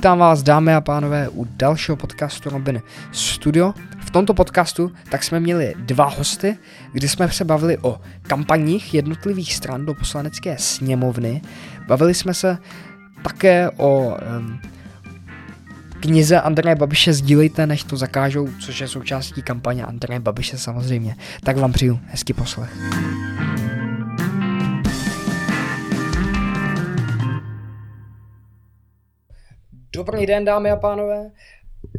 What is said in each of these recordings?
Vítám vás, dámy a pánové, u dalšího podcastu Robin Studio. V tomto podcastu tak jsme měli dva hosty, kdy jsme se bavili o kampaních jednotlivých stran do poslanecké sněmovny. Bavili jsme se také o um, knize Andreje Babiše Sdílejte, než to zakážou, což je součástí kampaně Andreje Babiše samozřejmě. Tak vám přiju hezký poslech. Dobrý den, dámy a pánové.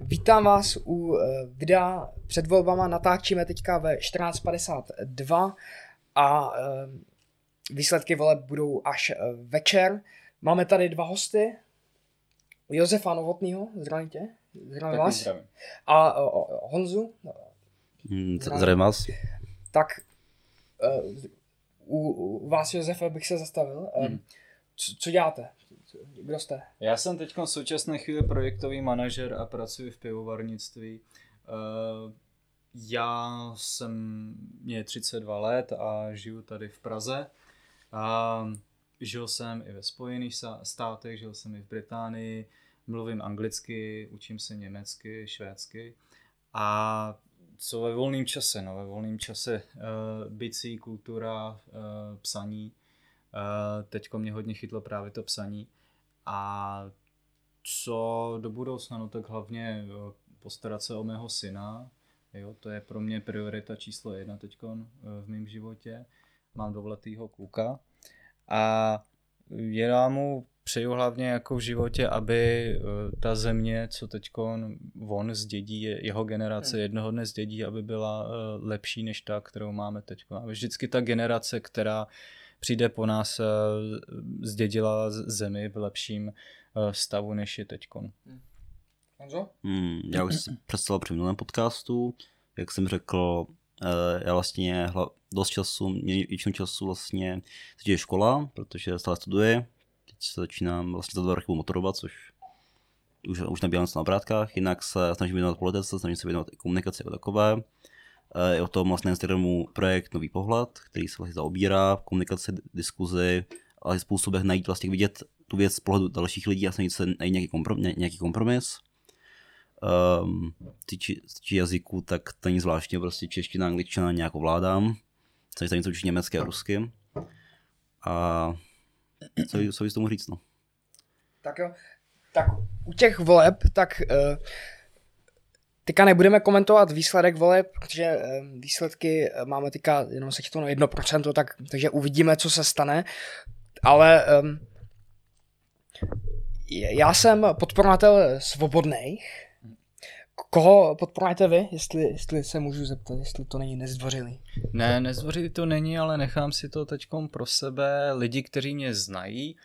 Vítám vás u eh, videa před volbama. Natáčíme teďka ve 14.52 a eh, výsledky voleb budou až eh, večer. Máme tady dva hosty. Josefa Novotnýho, zdravím tě. Zdravím vás. Zdravím. A Honzu. Hmm, zdravím vás. Tak u, u vás, Josefa, bych se zastavil. Hmm. Co, co děláte? Kdo jste? Já jsem teď v současné chvíli projektový manažer a pracuji v pivovarnictví. Eh, já jsem, mě 32 let a žiju tady v Praze. A žil jsem i ve Spojených státech, žil jsem i v Británii, mluvím anglicky, učím se německy, švédsky. A co ve volném čase? No, ve volném čase uh, bicí, kultura, uh, psaní. Uh, teďko mě hodně chytlo právě to psaní. A co do budoucna, no tak hlavně postarat se o mého syna, jo, to je pro mě priorita číslo jedna teď v mém životě. Mám dvouletýho kluka a já mu přeju hlavně jako v životě, aby e, ta země, co teď on zdědí, jeho generace hmm. jednoho dne zdědí, aby byla e, lepší než ta, kterou máme teď. Aby vždycky ta generace, která přijde po nás, eh, zdědila zemi v lepším eh, stavu, než je teď. Hmm. Hmm, já už jsem představil při minulém podcastu, jak jsem řekl, eh, já vlastně dost času, mě většinu času vlastně teď je škola, protože stále studuji, teď se začínám vlastně za dva roky motorovat, což už, už nabíjám se na obrátkách, jinak se snažím věnovat politice, snažím se věnovat i komunikaci jako takové. Eh, je o tom vlastně Instagramu projekt Nový pohled, který se vlastně zaobírá v komunikaci, diskuzi, ale způsobech najít vlastně vidět tu věc z pohledu dalších lidí a snažit se najít nějaký, komprom- nějaký kompromis. Um, týči, týči jazyku, tak to není zvláštně, prostě čeština, angličtina nějak ovládám. Snažím se něco učit německy a rusky. A co, co bys tomu říct, no? Tak jo, tak u těch voleb, tak uh, Teďka nebudeme komentovat výsledek voleb, protože výsledky eh, máme teďka jenom se to na 1%, tak, takže uvidíme, co se stane. Ale um, já jsem podporovatel svobodných. Koho podporujete vy, jestli, jestli se můžu zeptat, jestli to není nezdvořilý? Ne, nezdvořilý to není, ale nechám si to teď pro sebe. Lidi, kteří mě znají,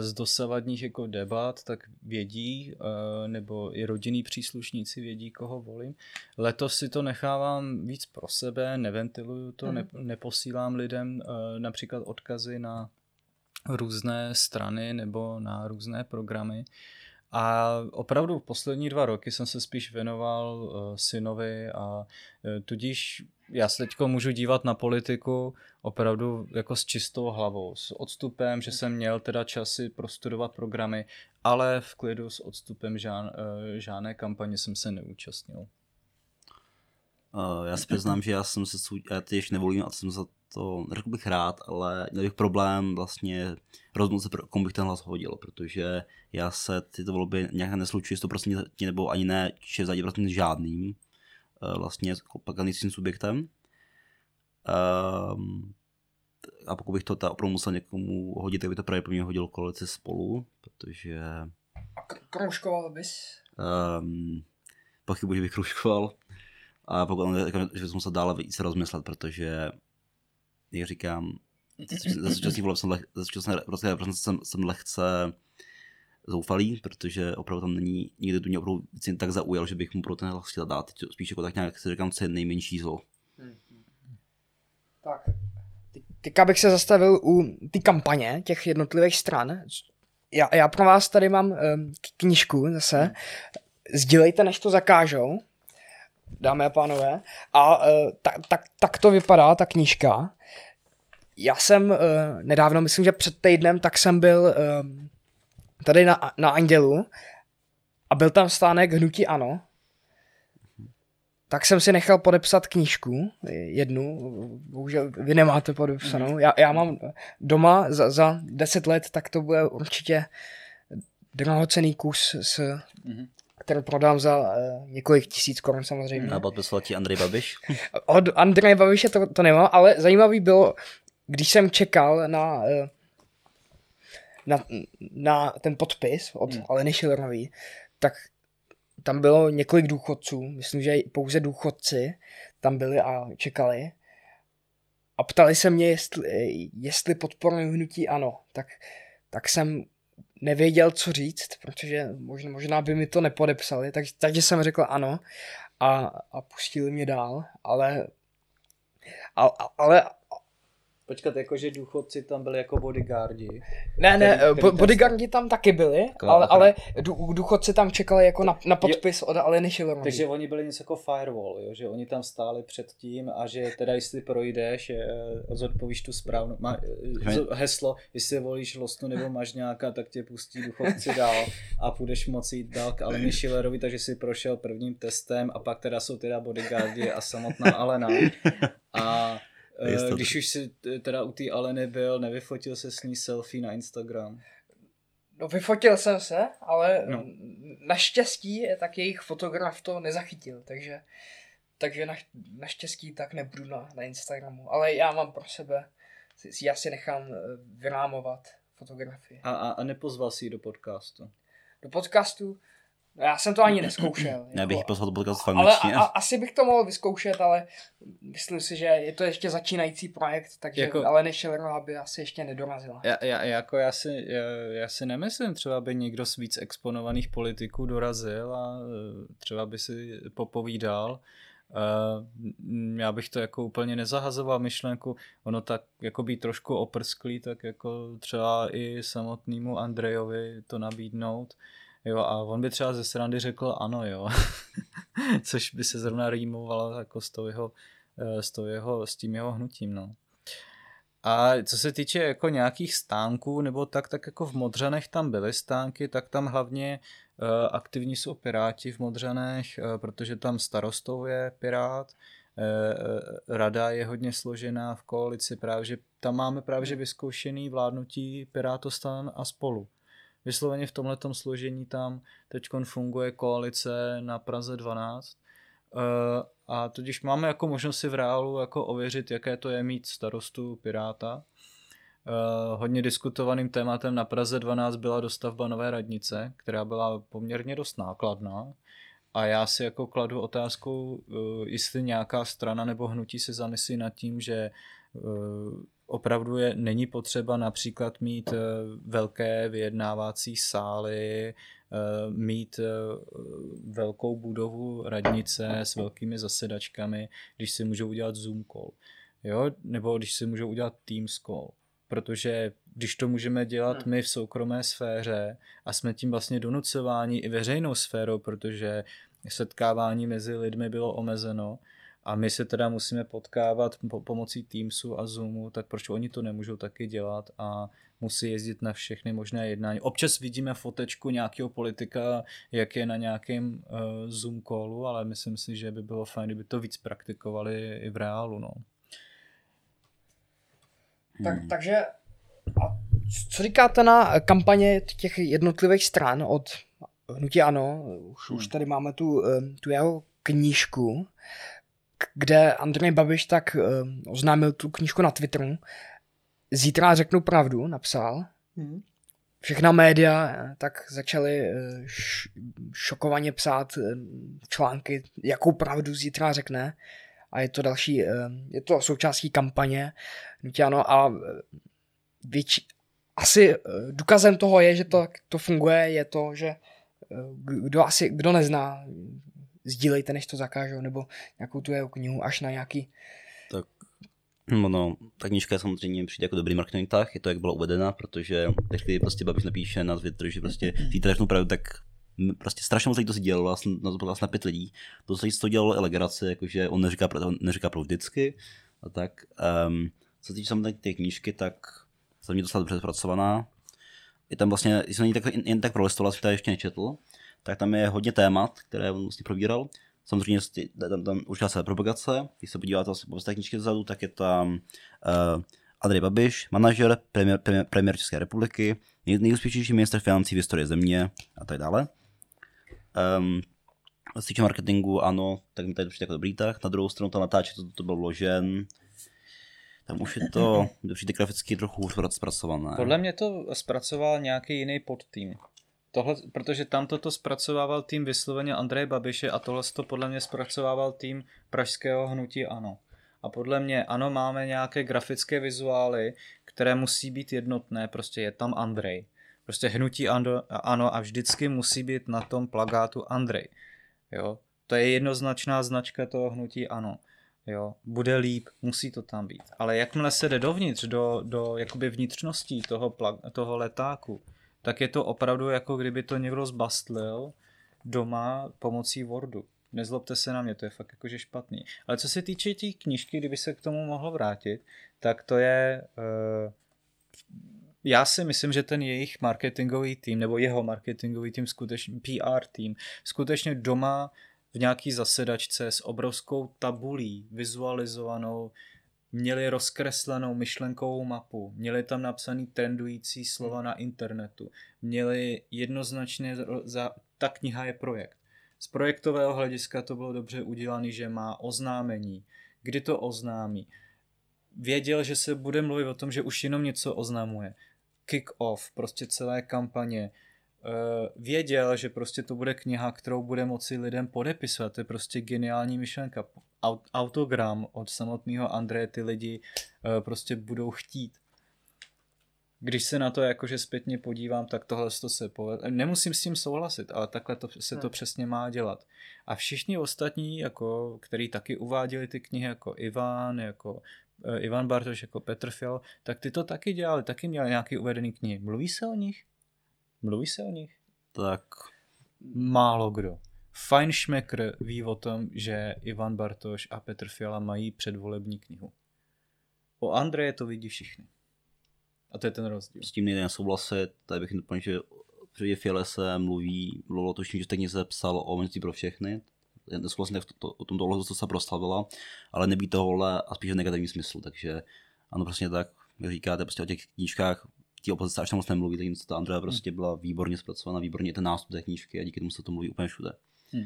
z dosavadních jako debat, tak vědí, eh, nebo i rodinní příslušníci vědí, koho volím. Letos si to nechávám víc pro sebe, neventiluju to, ne, mhm. neposílám lidem eh, například odkazy na různé strany nebo na různé programy. A opravdu v poslední dva roky jsem se spíš věnoval uh, synovi a uh, tudíž já se teď můžu dívat na politiku opravdu jako s čistou hlavou, s odstupem, že jsem měl teda časy prostudovat programy, ale v klidu s odstupem žán, uh, žádné kampaně jsem se neúčastnil. Uh, já si přiznám, že já jsem se, já ještě nevolím a jsem za to, řekl bych rád, ale měl bych problém vlastně rozhodnout se, komu bych ten hlas hodil, protože já se tyto volby nějak neslučuji 100% nebo ani ne, že zadě vlastně žádným eh, vlastně pakanickým subjektem. Um, a pokud bych to ta opravdu musel někomu hodit, tak by to mě hodil koalici spolu, protože... A kroužkoval bys? Um, pochybuji, že bych kroužkoval. A pokud že bych musel dále více rozmyslet, protože jak říkám, ze současných voleb jsem, leh, současné jsem, jsem lehce zoufalý, protože opravdu tam není nikdy to mě opravdu tak zaujal, že bych mu pro ten hlas chtěl dát. Spíš jako tak nějak si říkám, co je nejmenší zlo. Hmm. Tak, teďka bych se zastavil u ty kampaně těch jednotlivých stran. Já, já pro vás tady mám um, knížku zase. Hmm. Sdílejte, než to zakážou dámy a pánové. A uh, tak, tak, tak to vypadá ta knížka. Já jsem uh, nedávno, myslím, že před týdnem, tak jsem byl uh, tady na, na Andělu a byl tam stánek Hnutí Ano, tak jsem si nechal podepsat knížku, jednu, bohužel vy nemáte podepsanou, já, já mám doma za, za 10 let, tak to bude určitě drahocený kus, s, mm-hmm. který prodám za uh, několik tisíc korun samozřejmě. A podpisoval ti Andrej Babiš? Od Andreje Babiše to, to nemám, ale zajímavý bylo, když jsem čekal na, uh, na, na ten podpis od mm. Aleny Schillerový, tak tam bylo několik důchodců, myslím, že pouze důchodci tam byli a čekali. A ptali se mě, jestli, jestli podporuji hnutí ano. Tak, tak jsem nevěděl, co říct, protože možná, možná by mi to nepodepsali, tak, takže jsem řekl ano a, a pustili mě dál, ale, a, ale Počkat, jakože důchodci tam byli jako bodyguardi. Ne, ne, který, který bodyguardi tam taky byli, Klar, ale, ale důchodci tam čekali jako na, na podpis od Aleny Schillerové. Takže oni byli něco jako firewall, jo? že oni tam stáli před tím a že teda jestli projdeš, zodpovíš tu správnou má, heslo, jestli volíš Lostnu nebo Mažňáka, tak tě pustí důchodci dál a půjdeš moci jít dál k Aleně Schillerovi, takže si prošel prvním testem a pak teda jsou teda bodyguardi a samotná Alena. A Uh, když už si teda u té Aleny byl, nevyfotil se s ní selfie na Instagram? No vyfotil jsem se, ale no. naštěstí tak jejich fotograf to nezachytil, takže, takže na, naštěstí tak nebudu na, na Instagramu. Ale já mám pro sebe, si, já si nechám eh, vyrámovat fotografii. A, a, a nepozval si ji do podcastu? Do podcastu? Já jsem to ani neskoušel. Já bych jako, poslal podcast ale a, a, asi bych to mohl vyzkoušet, ale myslím si, že je to ještě začínající projekt, takže jako, ale než by asi ještě nedorazila. Já, já, jako já, si, já, já si nemyslím, třeba by někdo z víc exponovaných politiků dorazil a e, třeba by si popovídal. Uh, já bych to jako úplně nezahazoval myšlenku, ono tak jako být trošku oprsklý, tak jako třeba i samotnému Andrejovi to nabídnout. Jo, a on by třeba ze srandy řekl ano, jo. Což by se zrovna rýmovalo jako s, tou jeho, eh, s, tou jeho, s tím jeho hnutím, no. A co se týče jako nějakých stánků, nebo tak, tak jako v Modřanech tam byly stánky, tak tam hlavně uh, aktivní jsou Piráti v Modřanech, uh, protože tam starostou je Pirát, rada je hodně složená v koalici, právě že tam máme právě vyzkoušený vládnutí Pirátostan a spolu vysloveně v tomhle složení tam teď funguje koalice na Praze 12 uh, eh, a tudíž máme jako možnost si v reálu jako ověřit, jaké to je mít starostu Piráta. Uh, hodně diskutovaným tématem na Praze 12 byla dostavba nové radnice, která byla poměrně dost nákladná. A já si jako kladu otázku, uh, jestli nějaká strana nebo hnutí se zamyslí nad tím, že opravdu je, není potřeba například mít eh, velké vyjednávací sály, eh, mít eh, velkou budovu radnice s velkými zasedačkami, když si můžou udělat Zoom call. Jo? Nebo když si můžou udělat Teams call. Protože když to můžeme dělat hmm. my v soukromé sféře a jsme tím vlastně donucováni i veřejnou sférou, protože setkávání mezi lidmi bylo omezeno, a my se teda musíme potkávat po pomocí Teamsu a Zoomu, tak proč oni to nemůžou taky dělat a musí jezdit na všechny možné jednání. Občas vidíme fotečku nějakého politika, jak je na nějakém uh, Zoom callu, ale myslím si, že by bylo fajn, kdyby to víc praktikovali i v reálu. No. Tak, hmm. takže a co říkáte na kampaně těch jednotlivých stran od Hnutí Ano, už, hmm. už tady máme tu, eh, tu jeho knížku, kde Andrej Babiš tak uh, oznámil tu knížku na Twitteru. Zítra řeknu pravdu, napsal. Hmm. Všechna média eh, tak začaly uh, šokovaně psát články, jakou pravdu zítra řekne. A je to další, je to součástí kampaně Nutiano a větší, asi důkazem toho je, že to, to funguje, je to, že kdo asi, kdo nezná sdílejte, než to zakážou, nebo nějakou tu jeho knihu až na nějaký... Tak, no, ta knížka samozřejmě přijde jako dobrý marketing tah, je to, jak byla uvedena, protože když prostě Babiš napíše na Twitter, že prostě zítra pravdu, tak prostě strašně moc lidí to si dělalo, na to bylo na pět lidí. To se to dělalo i jakože on neříká, on neříká pravdu vždycky. A tak, um, co se týče samotné té knížky, tak za mě dostala dobře zpracovaná. Je tam vlastně, jsem ji tak, jen, jen tak prolistoval, jsem to ještě nečetl, tak tam je hodně témat, které on vlastně probíral. Samozřejmě tam, tam už se propagace, když se podíváte vlastně po knížky vzadu, tak je tam uh, Andrej Babiš, manažer, premiér, premiér, premiér České republiky, nej, nejúspěšnější minister financí v historii země a tak dále. Um, co se týče marketingu, ano, tak mi tady přijde jako dobrý tak. Na druhou stranu ta natáčí, to, to byl vložen. Tam už je to přijde graficky trochu zpracované. Podle mě to zpracoval nějaký jiný podtým. Tohle, protože tam toto zpracovával tým vysloveně Andreje Babiše a tohle to podle mě zpracovával tým pražského hnutí ANO. A podle mě ano, máme nějaké grafické vizuály, které musí být jednotné, prostě je tam Andrej. Prostě hnutí ano a vždycky musí být na tom plagátu Andrej. Jo? To je jednoznačná značka toho hnutí ano. Jo? Bude líp, musí to tam být. Ale jakmile se jde dovnitř, do, do jakoby vnitřností toho, toho letáku, tak je to opravdu jako kdyby to někdo zbastlil doma pomocí Wordu. Nezlobte se na mě, to je fakt jakože špatný. Ale co se týče té knížky, kdyby se k tomu mohlo vrátit, tak to je... Uh, já si myslím, že ten jejich marketingový tým, nebo jeho marketingový tým, skutečně PR tým, skutečně doma v nějaký zasedačce s obrovskou tabulí vizualizovanou, měli rozkreslenou myšlenkovou mapu, měli tam napsaný trendující slova na internetu, měli jednoznačně, za, ta kniha je projekt. Z projektového hlediska to bylo dobře udělané, že má oznámení, kdy to oznámí. Věděl, že se bude mluvit o tom, že už jenom něco oznamuje. Kick-off, prostě celé kampaně. Eh, věděl, že prostě to bude kniha, kterou bude moci lidem podepisovat. To je prostě geniální myšlenka. Autogram od samotného Andreje ty lidi eh, prostě budou chtít když se na to jakože zpětně podívám, tak tohle to se povede. Nemusím s tím souhlasit, ale takhle to, se to hmm. přesně má dělat. A všichni ostatní, jako, který taky uváděli ty knihy, jako Ivan, jako uh, Ivan Bartoš, jako Petr Fial, tak ty to taky dělali, taky měli nějaký uvedený knihy. Mluví se o nich? Mluví se o nich? Tak. Málo kdo. Feinschmecker ví o tom, že Ivan Bartoš a Petr Fiala mají předvolební knihu. O Andreje to vidí všichni. A to je ten rozdíl. S tím nejde nesouhlasit, tady bych doplnil, že v Fiale se mluví, mluvilo to, že teď se psal o menství pro všechny, nesouhlasím to, to, o tomto ohledu, co se proslavila, ale nebý tohle a spíš v negativním smyslu, takže ano, prostě tak, jak říkáte, prostě o těch knížkách ti opozice až tam moc nemluví, tak ta Andrea prostě byla výborně zpracovaná, výborně ten nástup té knížky a díky tomu se to mluví úplně všude. Hmm.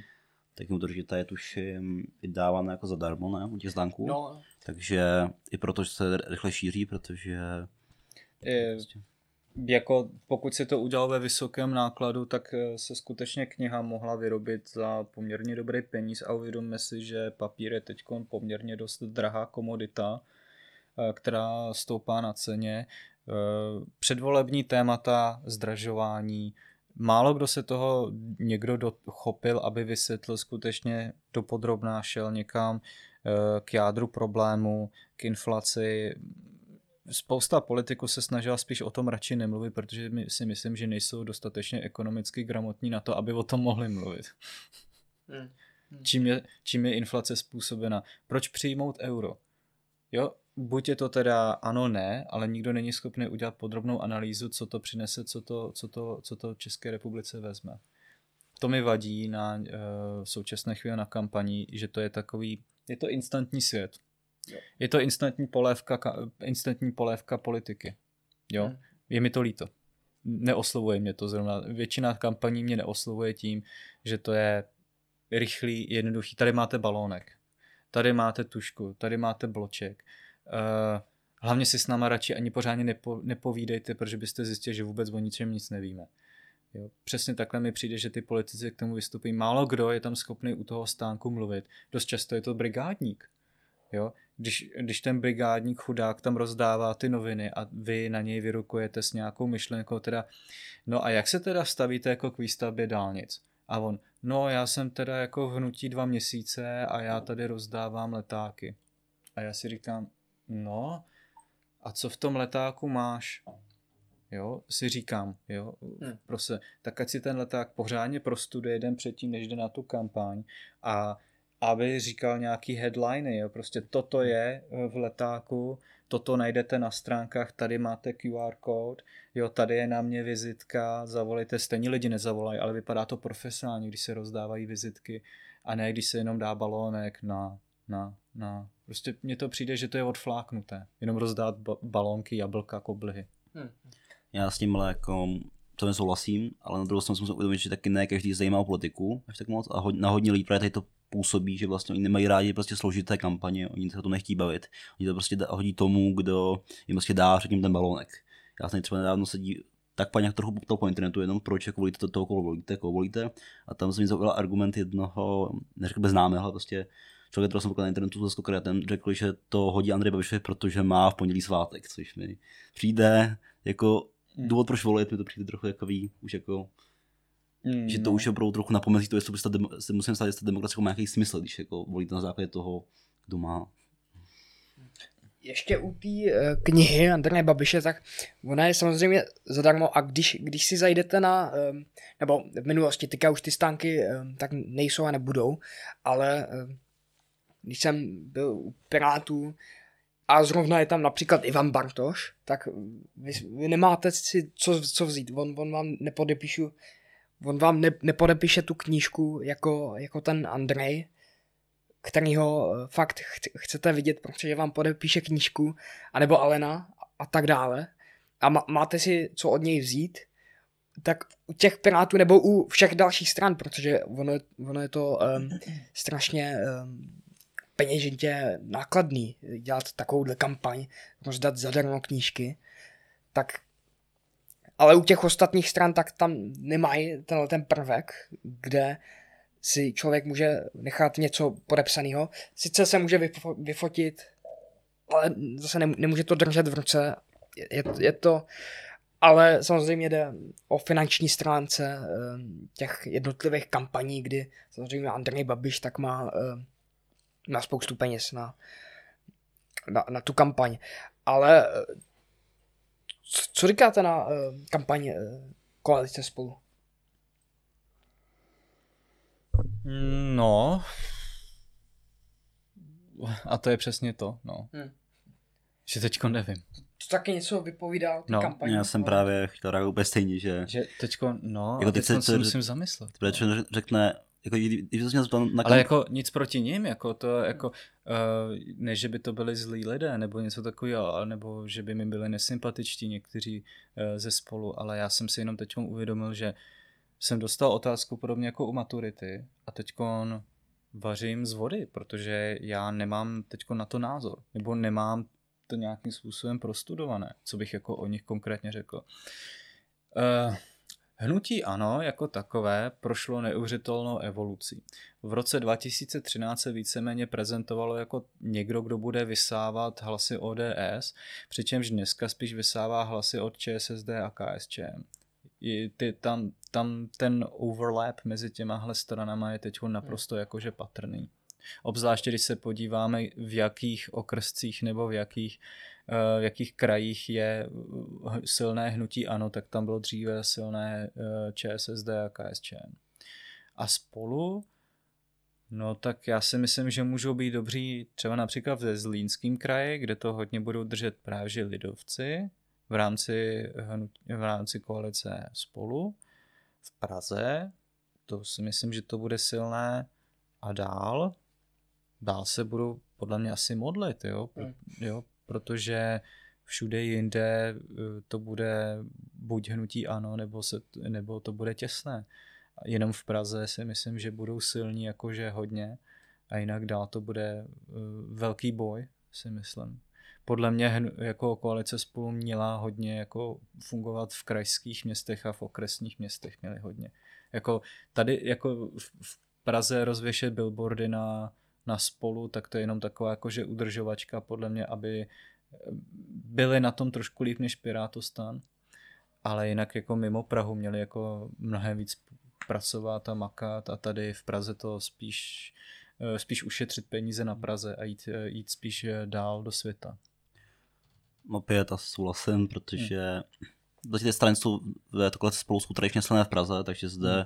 Tak že ta je tuším vydávána jako zadarmo, ne, u těch zdánků. No. Takže i proto, že se rychle šíří, protože je, jako pokud se to udělalo ve vysokém nákladu, tak eh, se skutečně kniha mohla vyrobit za poměrně dobrý peníz a uvědomme si, že papír je teď poměrně dost drahá komodita, eh, která stoupá na ceně. Eh, předvolební témata, zdražování, málo kdo se toho někdo dochopil, aby vysvětlil skutečně dopodrobná, šel někam k jádru problému, k inflaci, spousta politiků se snažila spíš o tom radši nemluvit, protože si myslím, že nejsou dostatečně ekonomicky gramotní na to, aby o tom mohli mluvit. Hmm. Hmm. Čím, je, čím je inflace způsobena? Proč přijmout euro? Jo, buď je to teda ano, ne, ale nikdo není schopný udělat podrobnou analýzu, co to přinese, co to, co to, co to České republice vezme. To mi vadí na uh, současné chvíli na kampani, že to je takový, je to instantní svět. Je to instantní polévka, instantní polévka politiky. Jo? Hmm. Je mi to líto. Neoslovuje mě to zrovna. Většina kampaní mě neoslovuje tím, že to je rychlý, jednoduchý. Tady máte balónek, tady máte tušku, tady máte bloček. Uh, hlavně si s náma radši ani pořádně nepo, nepovídejte, protože byste zjistili, že vůbec o ničem nic nevíme. Jo, přesně takhle mi přijde, že ty politici k tomu vystupují. Málo kdo je tam schopný u toho stánku mluvit. Dost často je to brigádník. Jo? Když, když ten brigádník chudák tam rozdává ty noviny a vy na něj vyrukujete s nějakou myšlenkou, teda, no a jak se teda stavíte jako k výstavbě dálnic? A on, no já jsem teda jako v hnutí dva měsíce a já tady rozdávám letáky. A já si říkám, no a co v tom letáku máš? Jo, si říkám, jo, hmm. prostě, tak ať si ten leták pořádně prostuduje den předtím, než jde na tu kampaň a aby říkal nějaký headliny, jo. prostě toto je eh, v letáku, toto najdete na stránkách, tady máte QR kód, jo, tady je na mě vizitka, zavolejte, stejně lidi nezavolají, ale vypadá to profesionálně, když se rozdávají vizitky a ne, když se jenom dá balónek na, na, na. Prostě mně to přijde, že to je odfláknuté, jenom rozdát ba- balónky, jablka, koblihy. Hmm. Já s tím ale jako to souhlasím, ale na druhou stranu jsem musel uvědomit, že taky ne každý zajímá o politiku až tak moc a ho, na hodně lidí právě tady to působí, že vlastně oni nemají rádi prostě složité kampaně, oni se to nechtí bavit. Oni to prostě hodí tomu, kdo jim prostě dá řekněme ten balónek. Já jsem třeba nedávno sedí tak paní trochu poktal po internetu, jenom proč jako volíte to, toho, koho volíte, koho volíte. A tam jsem zaujal argument jednoho, neřekl bez známého, ale prostě člověk, který jsem na internetu s ten řekl, že to hodí Andrej Babišovi, protože má v pondělí svátek, což mi přijde jako hmm. důvod, proč volit, mi to přijde trochu ví, už jako Mm, že to no. už je opravdu trochu na pomezí to, jestli se musím stát, jestli demokracie má nějaký smysl, když jako volíte na základě toho, kdo má. Ještě u té uh, knihy Andreje Babiše, tak ona je samozřejmě zadarmo a když, když si zajdete na, uh, nebo v minulosti, teďka už ty stánky uh, tak nejsou a nebudou, ale uh, když jsem byl u Pirátů a zrovna je tam například Ivan Bartoš, tak vy, vy nemáte si co, co vzít, on, on vám nepodepíšu on vám ne, nepodepíše tu knížku jako, jako ten Andrej, kterýho eh, fakt ch- chcete vidět, protože vám podepíše knížku, anebo Alena a tak dále. A má, máte si co od něj vzít, tak u těch pirátů nebo u všech dalších stran, protože ono, ono je to um, strašně um, peněžitě nákladný dělat takovouhle kampaň, rozdat zadarmo knížky, tak ale u těch ostatních stran tak tam nemají tenhle ten prvek, kde si člověk může nechat něco podepsaného. Sice se může vyfotit, ale zase nemůže to držet v ruce. Je, je to, ale samozřejmě jde o finanční stránce eh, těch jednotlivých kampaní, kdy samozřejmě Andrej Babiš tak má, eh, má spoustu peněz na, na, na tu kampaň. Ale eh, co říkáte na uh, kampaň uh, koalice spolu? No. A to je přesně to, no. Hmm. Že teďko nevím. To taky něco vypovídá o no, kampani. Já jsem právě chtěl reagovat úplně stejně, že... Že teďko, no, jako teď se, se musím zamyslet. Protože řekne, jako, když to měl na Ale jako nic proti ním, jako to, jako, uh, ne, že by to byli zlí lidé, nebo něco takového, nebo že by mi byli nesympatičtí někteří uh, ze spolu, ale já jsem si jenom teď uvědomil, že jsem dostal otázku podobně jako u maturity a teď vařím z vody, protože já nemám teď na to názor, nebo nemám to nějakým způsobem prostudované, co bych jako o nich konkrétně řekl. Uh, Hnutí ANO jako takové prošlo neuvěřitelnou evolucí. V roce 2013 se víceméně prezentovalo jako někdo, kdo bude vysávat hlasy ODS, přičemž dneska spíš vysává hlasy od ČSSD a KSČM. Ty, tam, tam ten overlap mezi těma stranama je teď naprosto jakože patrný. Obzvláště, když se podíváme, v jakých okrscích nebo v jakých v jakých krajích je uh, silné hnutí ANO, tak tam bylo dříve silné uh, ČSSD a KSČM. A spolu, no tak já si myslím, že můžou být dobří třeba například ve Zlínském kraji, kde to hodně budou držet právě lidovci v rámci, v rámci koalice spolu. V Praze, to si myslím, že to bude silné a dál, dál se budou podle mě asi modlit, jo, hmm. jo protože všude jinde eh, to bude buď hnutí ano, nebo, se, nebo to bude těsné. Jenom v Praze si myslím, že budou silní jakože hodně a jinak dál to bude eh, velký boj, si myslím. Podle mě jako koalice spolu měla hodně jako fungovat v krajských městech a v okresních městech měli hodně. Jako tady jako v Praze rozvěšet billboardy na na spolu, tak to je jenom taková jakože udržovačka podle mě, aby byli na tom trošku líp než Pirátostan, ale jinak jako mimo Prahu měli jako mnohem víc pracovat a makat a tady v Praze to spíš, eh, spíš ušetřit peníze na Praze a jít, eh, jít spíš eh, dál do světa. Opět a souhlasím, protože hmm. ty strany jsou takhle spolu jsou tradičně silné v Praze, takže zde hmm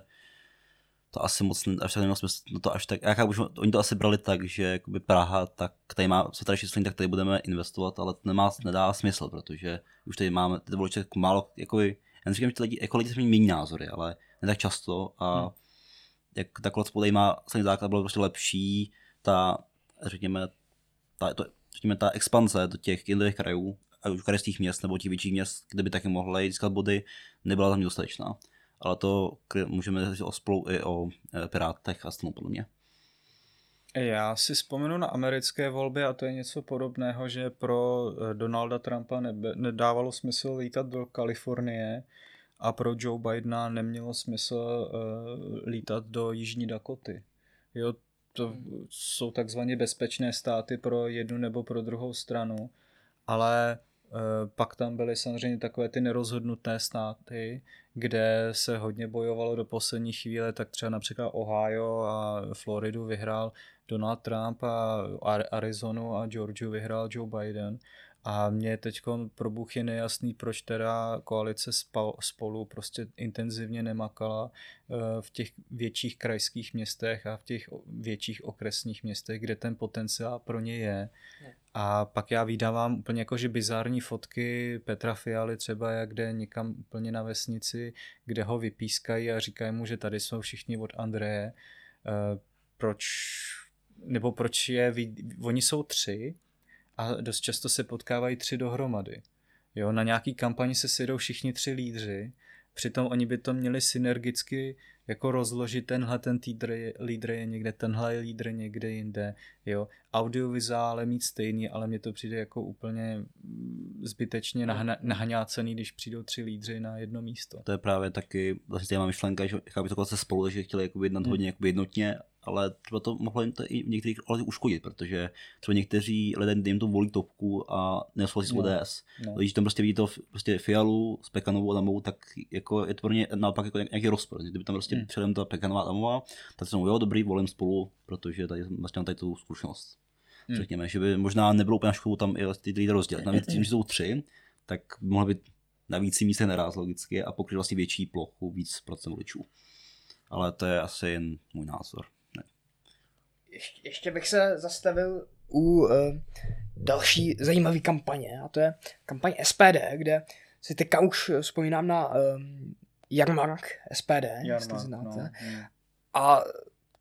to asi moc, až tak nemělo smysl, no to až tak, já chápu, že oni to asi brali tak, že jakoby Praha, tak tady má světové číslo, tak tady budeme investovat, ale to nemá, nedá smysl, protože už tady máme ty voliče jako málo, jako, já neříkám, že ty lidi, jako lidi se mění názory, ale ne tak často a hmm. jak takhle spolu má samý základ bylo prostě lepší, ta, řekněme, ta, to, řekněme, ta expanze do těch jednotlivých krajů, ať už krajských měst nebo těch větších měst, kde by taky mohly získat body, nebyla tam dostatečná ale to můžeme říct o spolu i o e, Pirátech a tomu podobně. Já si vzpomenu na americké volby a to je něco podobného, že pro e, Donalda Trumpa nebe, nedávalo smysl lítat do Kalifornie a pro Joe Bidena nemělo smysl uh, lítat do Jižní Dakoty. Jo, to jsou takzvaně bezpečné státy pro jednu nebo pro druhou stranu, ale Eh, pak tam byly samozřejmě takové ty nerozhodnuté státy, kde se hodně bojovalo do poslední chvíle, tak třeba například Ohio a Floridu vyhrál Donald Trump a Arizonu a Georgiu vyhrál Joe Biden. A mě teď pro Bůh je nejasný, proč teda koalice spolu prostě intenzivně nemakala eh, v těch větších krajských městech a v těch větších okresních městech, kde ten potenciál pro ně je. A pak já vydávám úplně jakože bizární fotky Petra Fialy třeba, jak jde někam úplně na vesnici, kde ho vypískají a říkají mu, že tady jsou všichni od Andreje. Eh, proč, nebo proč je, oni jsou tři, a dost často se potkávají tři dohromady. Jo, na nějaký kampani se sjedou všichni tři lídři, přitom oni by to měli synergicky jako rozložit tenhle ten týdr je, lídr je někde, tenhle je lídr někde jinde, jo. Audiovizuále mít stejný, ale mně to přijde jako úplně zbytečně nahna, nahňácený, když přijdou tři lídři na jedno místo. To je právě taky vlastně myšlenka, že chápu to spolu, že chtěli jednat hmm. hodně jakoby jednotně ale třeba to mohlo jim to i některých ohledech uškodit, protože třeba někteří lidé jim to volí topku a nesouhlasí s ODS. No. Když tam prostě vidí to prostě Fialu s Pekanovou Adamovou, tak jako je to pro ně naopak jako nějaký rozpor. Kdyby tam prostě hmm. předem ta Pekanová Adamová, tak se jo, dobrý, volím spolu, protože tady vlastně mám tady tu zkušenost. Hmm. Řekněme, že by možná nebylo úplně školu tam i ty lidi rozdělit. Navíc tím, že jsou tři, tak by mohly být na víc místech naraz logicky a pokryt vlastně větší plochu, víc procent voličů. Ale to je asi jen můj názor ještě, ještě bych se zastavil u uh, další zajímavé kampaně, a to je kampaň SPD, kde si teďka už vzpomínám na um, Jarmark SPD, Jarmark, jestli znáte. No. A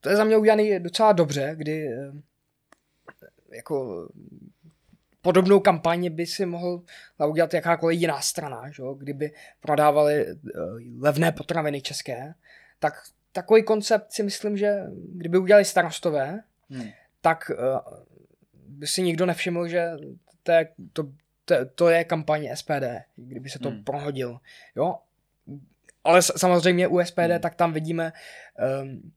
to je za mě udělaný docela dobře, kdy uh, jako podobnou kampaně by si mohl udělat jakákoliv jiná strana, že? kdyby prodávali uh, levné potraviny české, tak takový koncept si myslím, že kdyby udělali starostové, hmm. tak uh, by si nikdo nevšiml, že to je, to, to, to je kampaně SPD, kdyby se to hmm. prohodil. Jo? Ale samozřejmě u SPD hmm. tak tam vidíme um,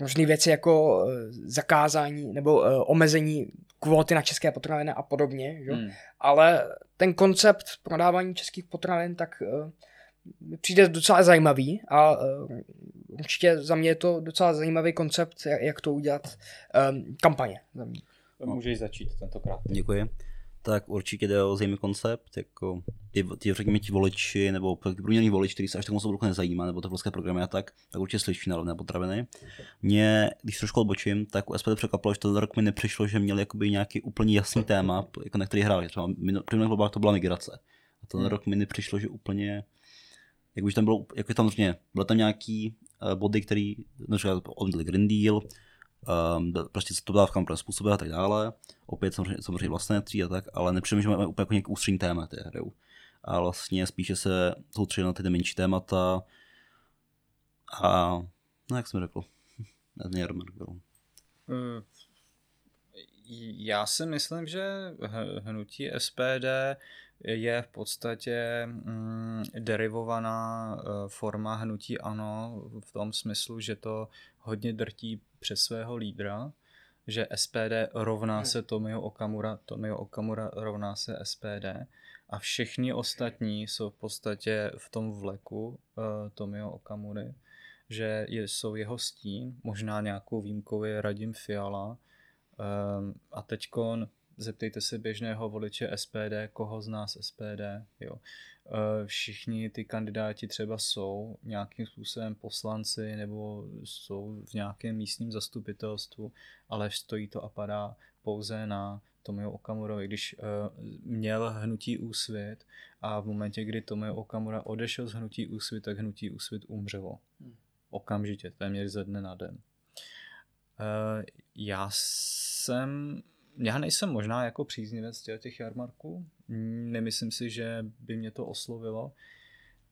možné věci jako uh, zakázání nebo uh, omezení kvóty na české potraviny a podobně. Jo? Hmm. Ale ten koncept prodávání českých potravin tak uh, přijde docela zajímavý a uh, určitě za mě je to docela zajímavý koncept, jak to udělat um, kampaně. Za mě. Můžeš začít tentokrát. Děkuji. Tak určitě jde o zajímavý koncept, jako ty, ty řekněme ti voliči, nebo průměrní voliči, který se až tak moc oblouku nezajímá, nebo to programy a tak, tak určitě slyší na rovné potraviny. Mě, když trošku odbočím, tak u SPD překvapilo, že ten rok mi nepřišlo, že měli jakoby nějaký úplně jasný téma, jako na který hráli. Třeba v minulých to byla migrace. A ten hmm. rok mi nepřišlo, že úplně jak už tam bylo, jako tam vlastně, bylo tam nějaký uh, body, který, například odmítli Green Deal, um, prostě to dávkám pro způsoby a tak dále, opět samozřejmě, samozřejmě vlastné tří a tak, ale máme úplně jako nějaký ústřední téma té hry. A vlastně spíše se soustředí na ty menší témata a no jak jsem řekl, byl. Hmm. Já si myslím, že hnutí SPD je v podstatě mm, derivovaná uh, forma hnutí ANO v tom smyslu, že to hodně drtí přes svého lídra, že SPD rovná hmm. se Tomio Okamura, Tomio Okamura rovná se SPD a všichni ostatní jsou v podstatě v tom vleku uh, Tomio Okamury, že je, jsou jeho stín, možná nějakou výjimkou je Radim Fiala um, a teďkon zeptejte se běžného voliče SPD, koho z nás SPD, jo. Eh, všichni ty kandidáti třeba jsou nějakým způsobem poslanci nebo jsou v nějakém místním zastupitelstvu, ale stojí to a padá pouze na Tomio Okamurovi, když uh, měl hnutí úsvit a v momentě, kdy Tomio Okamura odešel z hnutí úsvit, tak hnutí úsvit umřelo. Hmm. Okamžitě, téměř ze dne na den. Uh, já jsem, já nejsem možná jako příznivec těch jarmarků, nemyslím si, že by mě to oslovilo.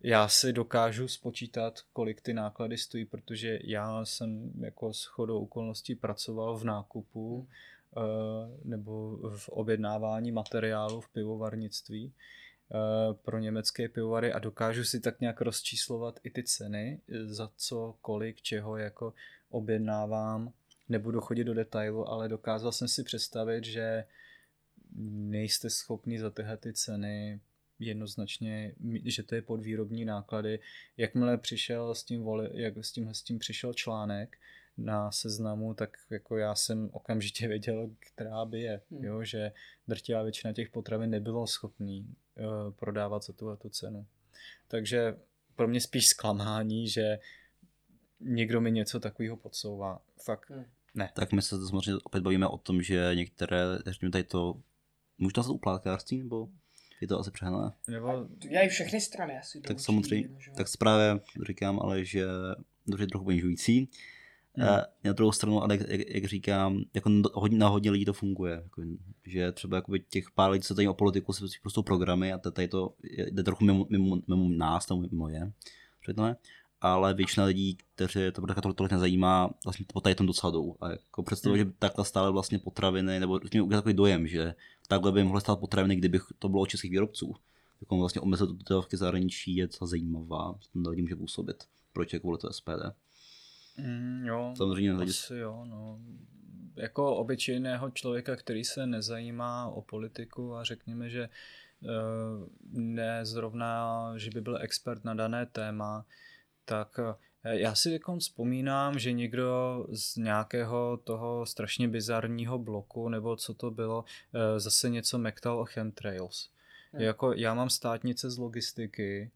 Já si dokážu spočítat, kolik ty náklady stojí, protože já jsem jako s chodou okolností pracoval v nákupu hmm Eh, nebo v objednávání materiálu v pivovarnictví eh, pro německé pivovary a dokážu si tak nějak rozčíslovat i ty ceny, za co, kolik, čeho jako objednávám. Nebudu chodit do detailu, ale dokázal jsem si představit, že nejste schopni za tyhle ty ceny jednoznačně, že to je podvýrobní náklady. Jakmile přišel s tím, voli, jak s tím, s tím přišel článek, na seznamu, tak jako já jsem okamžitě věděl, která by je, hmm. jo, že drtivá většina těch potravin nebylo schopný uh, prodávat za tuhle tu cenu. Takže pro mě spíš zklamání, že někdo mi něco takového podsouvá. Fakt hmm. Ne. Tak my se samozřejmě opět bavíme o tom, že některé, řekněme tady to, možná se uplátkářství, nebo je to asi přehnané? Nebo... Já i všechny strany asi. Tak samozřejmě, tak právě říkám, ale že to je trochu ponižující. Hmm. Na druhou stranu, ale jak, jak říkám, jako hodně, na hodně lidí to funguje. Jako, že třeba jakoby těch pár lidí, co tady o politiku, se prostě programy a tady to jde trochu mimo, mimo, mimo nás, nebo mimo je. Ale většina lidí, kteří to tolik, tolik nezajímá, vlastně po tady tom docela jdou. A jako představu, hmm. že takhle stále vlastně potraviny, nebo řekněme, takový dojem, že takhle by mohly stát potraviny, kdyby to bylo od českých výrobců. Jako vlastně omezit dodávky zahraničí je docela zajímavá, tam lidí může působit. Proč je kvůli to SPD. Mm, jo, Samozřejmě asi jo, no. Jako obyčejného člověka, který se nezajímá o politiku a řekněme, že uh, ne zrovna, že by byl expert na dané téma, tak eh, já si jako vzpomínám, že někdo z nějakého toho strašně bizarního bloku, nebo co to bylo, eh, zase něco mektal o chemtrails. Hmm. Jako já mám státnice z logistiky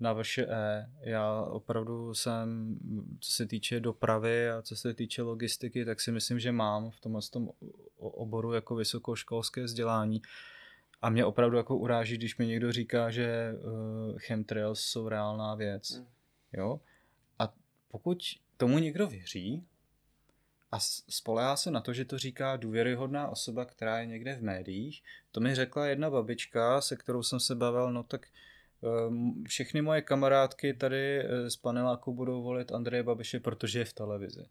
na vaše E. Já opravdu jsem, co se týče dopravy a co se týče logistiky, tak si myslím, že mám v tomhle tom oboru jako vysokoškolské vzdělání. A mě opravdu jako uráží, když mi někdo říká, že uh, chemtrails jsou reálná věc. Hmm. Jo? A pokud tomu někdo věří a spolehá se na to, že to říká důvěryhodná osoba, která je někde v médiích, to mi řekla jedna babička, se kterou jsem se bavil, no tak Ehm, všechny moje kamarádky tady eh, z paneláku budou volit Andreje Babiše, protože je v televizi.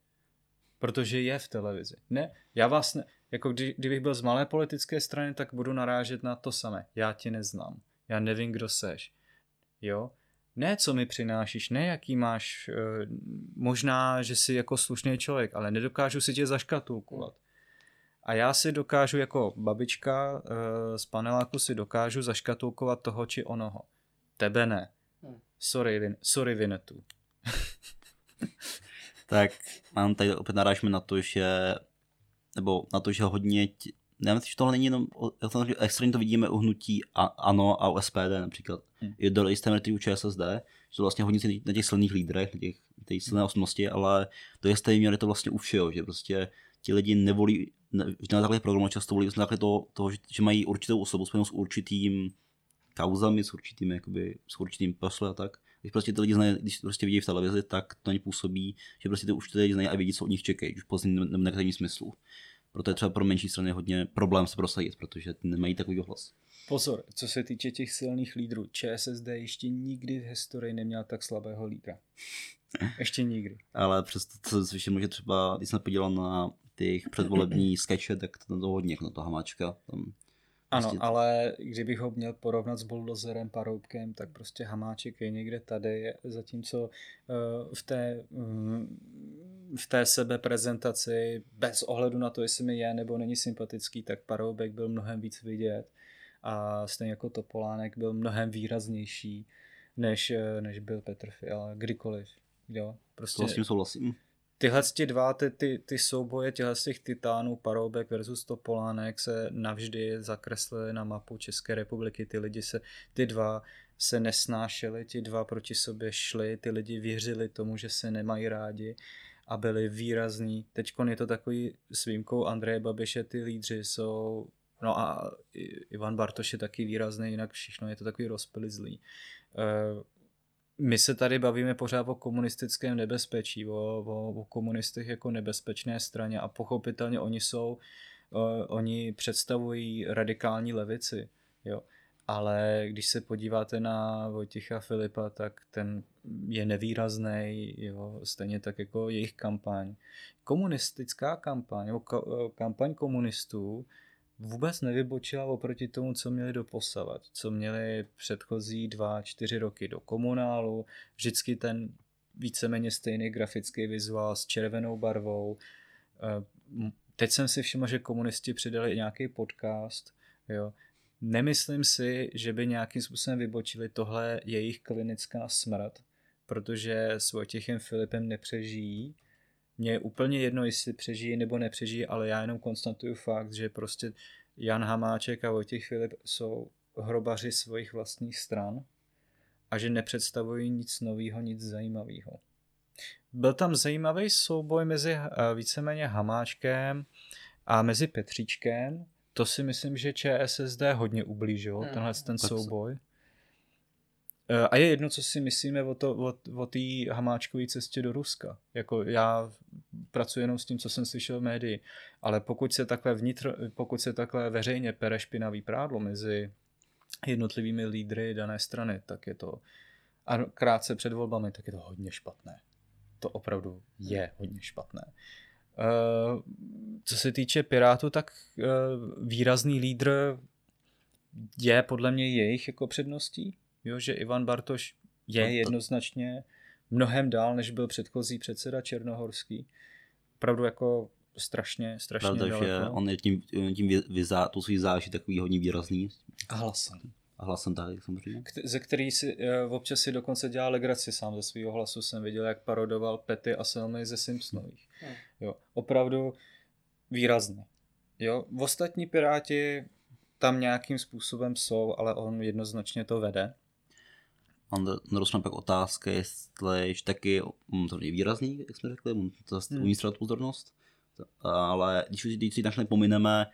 Protože je v televizi. Ne, já vás ne, jako kdy, kdybych byl z malé politické strany, tak budu narážet na to samé. Já tě neznám. Já nevím, kdo seš. Jo? Ne, co mi přinášíš, ne, jaký máš, eh, možná, že jsi jako slušný člověk, ale nedokážu si tě zaškatulkovat. A já si dokážu jako babička eh, z paneláku si dokážu zaškatulkovat toho či onoho. Tebe ne. Hmm. Sorry, vin, sorry Vinetu. tak mám tady opět narážíme na to, že nebo na to, že hodně tě, nevím, že tohle není jenom, že extrémně to vidíme u hnutí a, ANO a u SPD například. Hmm. Je do jisté míry u ČSSD, že to vlastně hodně na těch silných lídrech, na těch, těch silné osobnosti, ale do jisté míry to vlastně u všeho, že prostě ti lidi nevolí, ne, na základě programu často volí na základě toho, toho, že mají určitou osobu spojenou s určitým kauzami, s určitým, jakoby, s určitým posle a tak. Když prostě ty lidi znají, když prostě vidí v televizi, tak to na ně působí, že prostě ty už ty lidi znají a vidí, co od nich čekají, už pozdě nebo negativní smyslu. Proto je třeba pro menší strany hodně problém se prosadit, protože nemají takový hlas. Pozor, co se týče těch silných lídrů, ČSSD ještě nikdy v historii neměla tak slabého lídra. Ještě nikdy. Ale přesto to zvýším, že třeba, když jsem podíval na těch předvolební skeče, tak to, to hodně, na to Hamáčka. Tam ano, prostě... ale kdybych ho měl porovnat s buldozerem, paroubkem, tak prostě Hamáček je někde tady, zatímco uh, v té, um, v té sebe prezentaci, bez ohledu na to, jestli mi je nebo není sympatický, tak paroubek byl mnohem víc vidět a stejně jako Topolánek byl mnohem výraznější, než, eh, než byl Petr Fiala, kdykoliv. Jo, prostě... To s tím souhlasím tyhle ty dva, ty, ty, ty souboje těchhle těch titánů, Paroubek versus Topolánek se navždy zakreslily na mapu České republiky. Ty lidi se, ty dva se nesnášeli, ti dva proti sobě šli, ty lidi věřili tomu, že se nemají rádi a byli výrazní. Teď je to takový s výjimkou Andreje Babiše, ty lídři jsou, no a Ivan Bartoš je taky výrazný, jinak všechno je to takový rozpilizlý. Eh, my se tady bavíme pořád o komunistickém nebezpečí, o, o, o komunistech jako nebezpečné straně a pochopitelně oni jsou, uh, oni představují radikální levici, jo. Ale když se podíváte na Vojticha Filipa, tak ten je nevýrazný, jo, stejně tak jako jejich kampaň. Komunistická kampaň, nebo kampaň komunistů vůbec nevybočila oproti tomu, co měli doposavat, co měli předchozí dva, čtyři roky do komunálu, vždycky ten víceméně stejný grafický vizuál s červenou barvou. Eh, teď jsem si všiml, že komunisti přidali nějaký podcast, jo. Nemyslím si, že by nějakým způsobem vybočili. Tohle jejich klinická smrt, protože s Vojtěchem Filipem nepřežijí, mně je úplně jedno, jestli přežijí nebo nepřežijí, ale já jenom konstatuju fakt, že prostě Jan Hamáček a Vojtěch Filip jsou hrobaři svých vlastních stran a že nepředstavují nic nového, nic zajímavého. Byl tam zajímavý souboj mezi eh, víceméně Hamáčkem a mezi Petříčkem. To si myslím, že ČSSD hodně ublížil, hmm. tenhle ten souboj. Eh, a je jedno, co si myslíme o, to, o, o té hamáčkové cestě do Ruska. Jako já pracuji jenom s tím, co jsem slyšel v médii, ale pokud se takhle vnitro, pokud se takhle veřejně pere špinavý prádlo mezi jednotlivými lídry dané strany, tak je to a krátce před volbami, tak je to hodně špatné. To opravdu je hodně špatné. Uh, co se týče Pirátů, tak uh, výrazný lídr je podle mě jejich jako předností jo, že Ivan Bartoš je jednoznačně mnohem dál, než byl předchozí předseda Černohorský. Opravdu jako strašně, strašně Pravda, daleko. že on je tím, tím vyzá, to svý záží takový hodně výrazný. A hlasem. A hlasem tak, samozřejmě. K- ze který si uh, občas si dokonce dělá legraci sám ze svého hlasu. Jsem viděl, jak parodoval Pety a Selmy ze Simpsonových. Hmm. Jo, opravdu výrazně. Jo, v ostatní Piráti tam nějakým způsobem jsou, ale on jednoznačně to vede. Narostla pak otázka, jestli taky um, to je výrazný, jak jsme řekli, um, to hmm. umí pozornost, ale když, když si našli pomineme,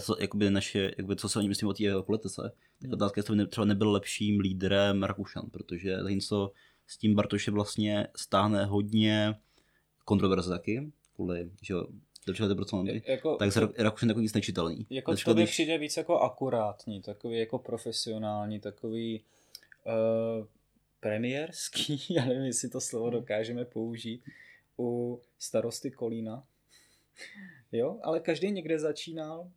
co, jakoby naše, jakoby, co se oni myslí o té politice, tak hmm. otázka je, jestli třeba nebyl lepším lídrem Rakušan, protože zatímco s tím Bartoše vlastně stáhne hodně kontroverze taky, kvůli, že do čeho to jako, tak Rakušan takový nic nečitelný. Jako člověk když... přijde víc jako akurátní, takový jako profesionální, takový uh, premiérský, já nevím, jestli to slovo hmm. dokážeme použít, u starosty Kolína. Jo, ale každý někde začínal,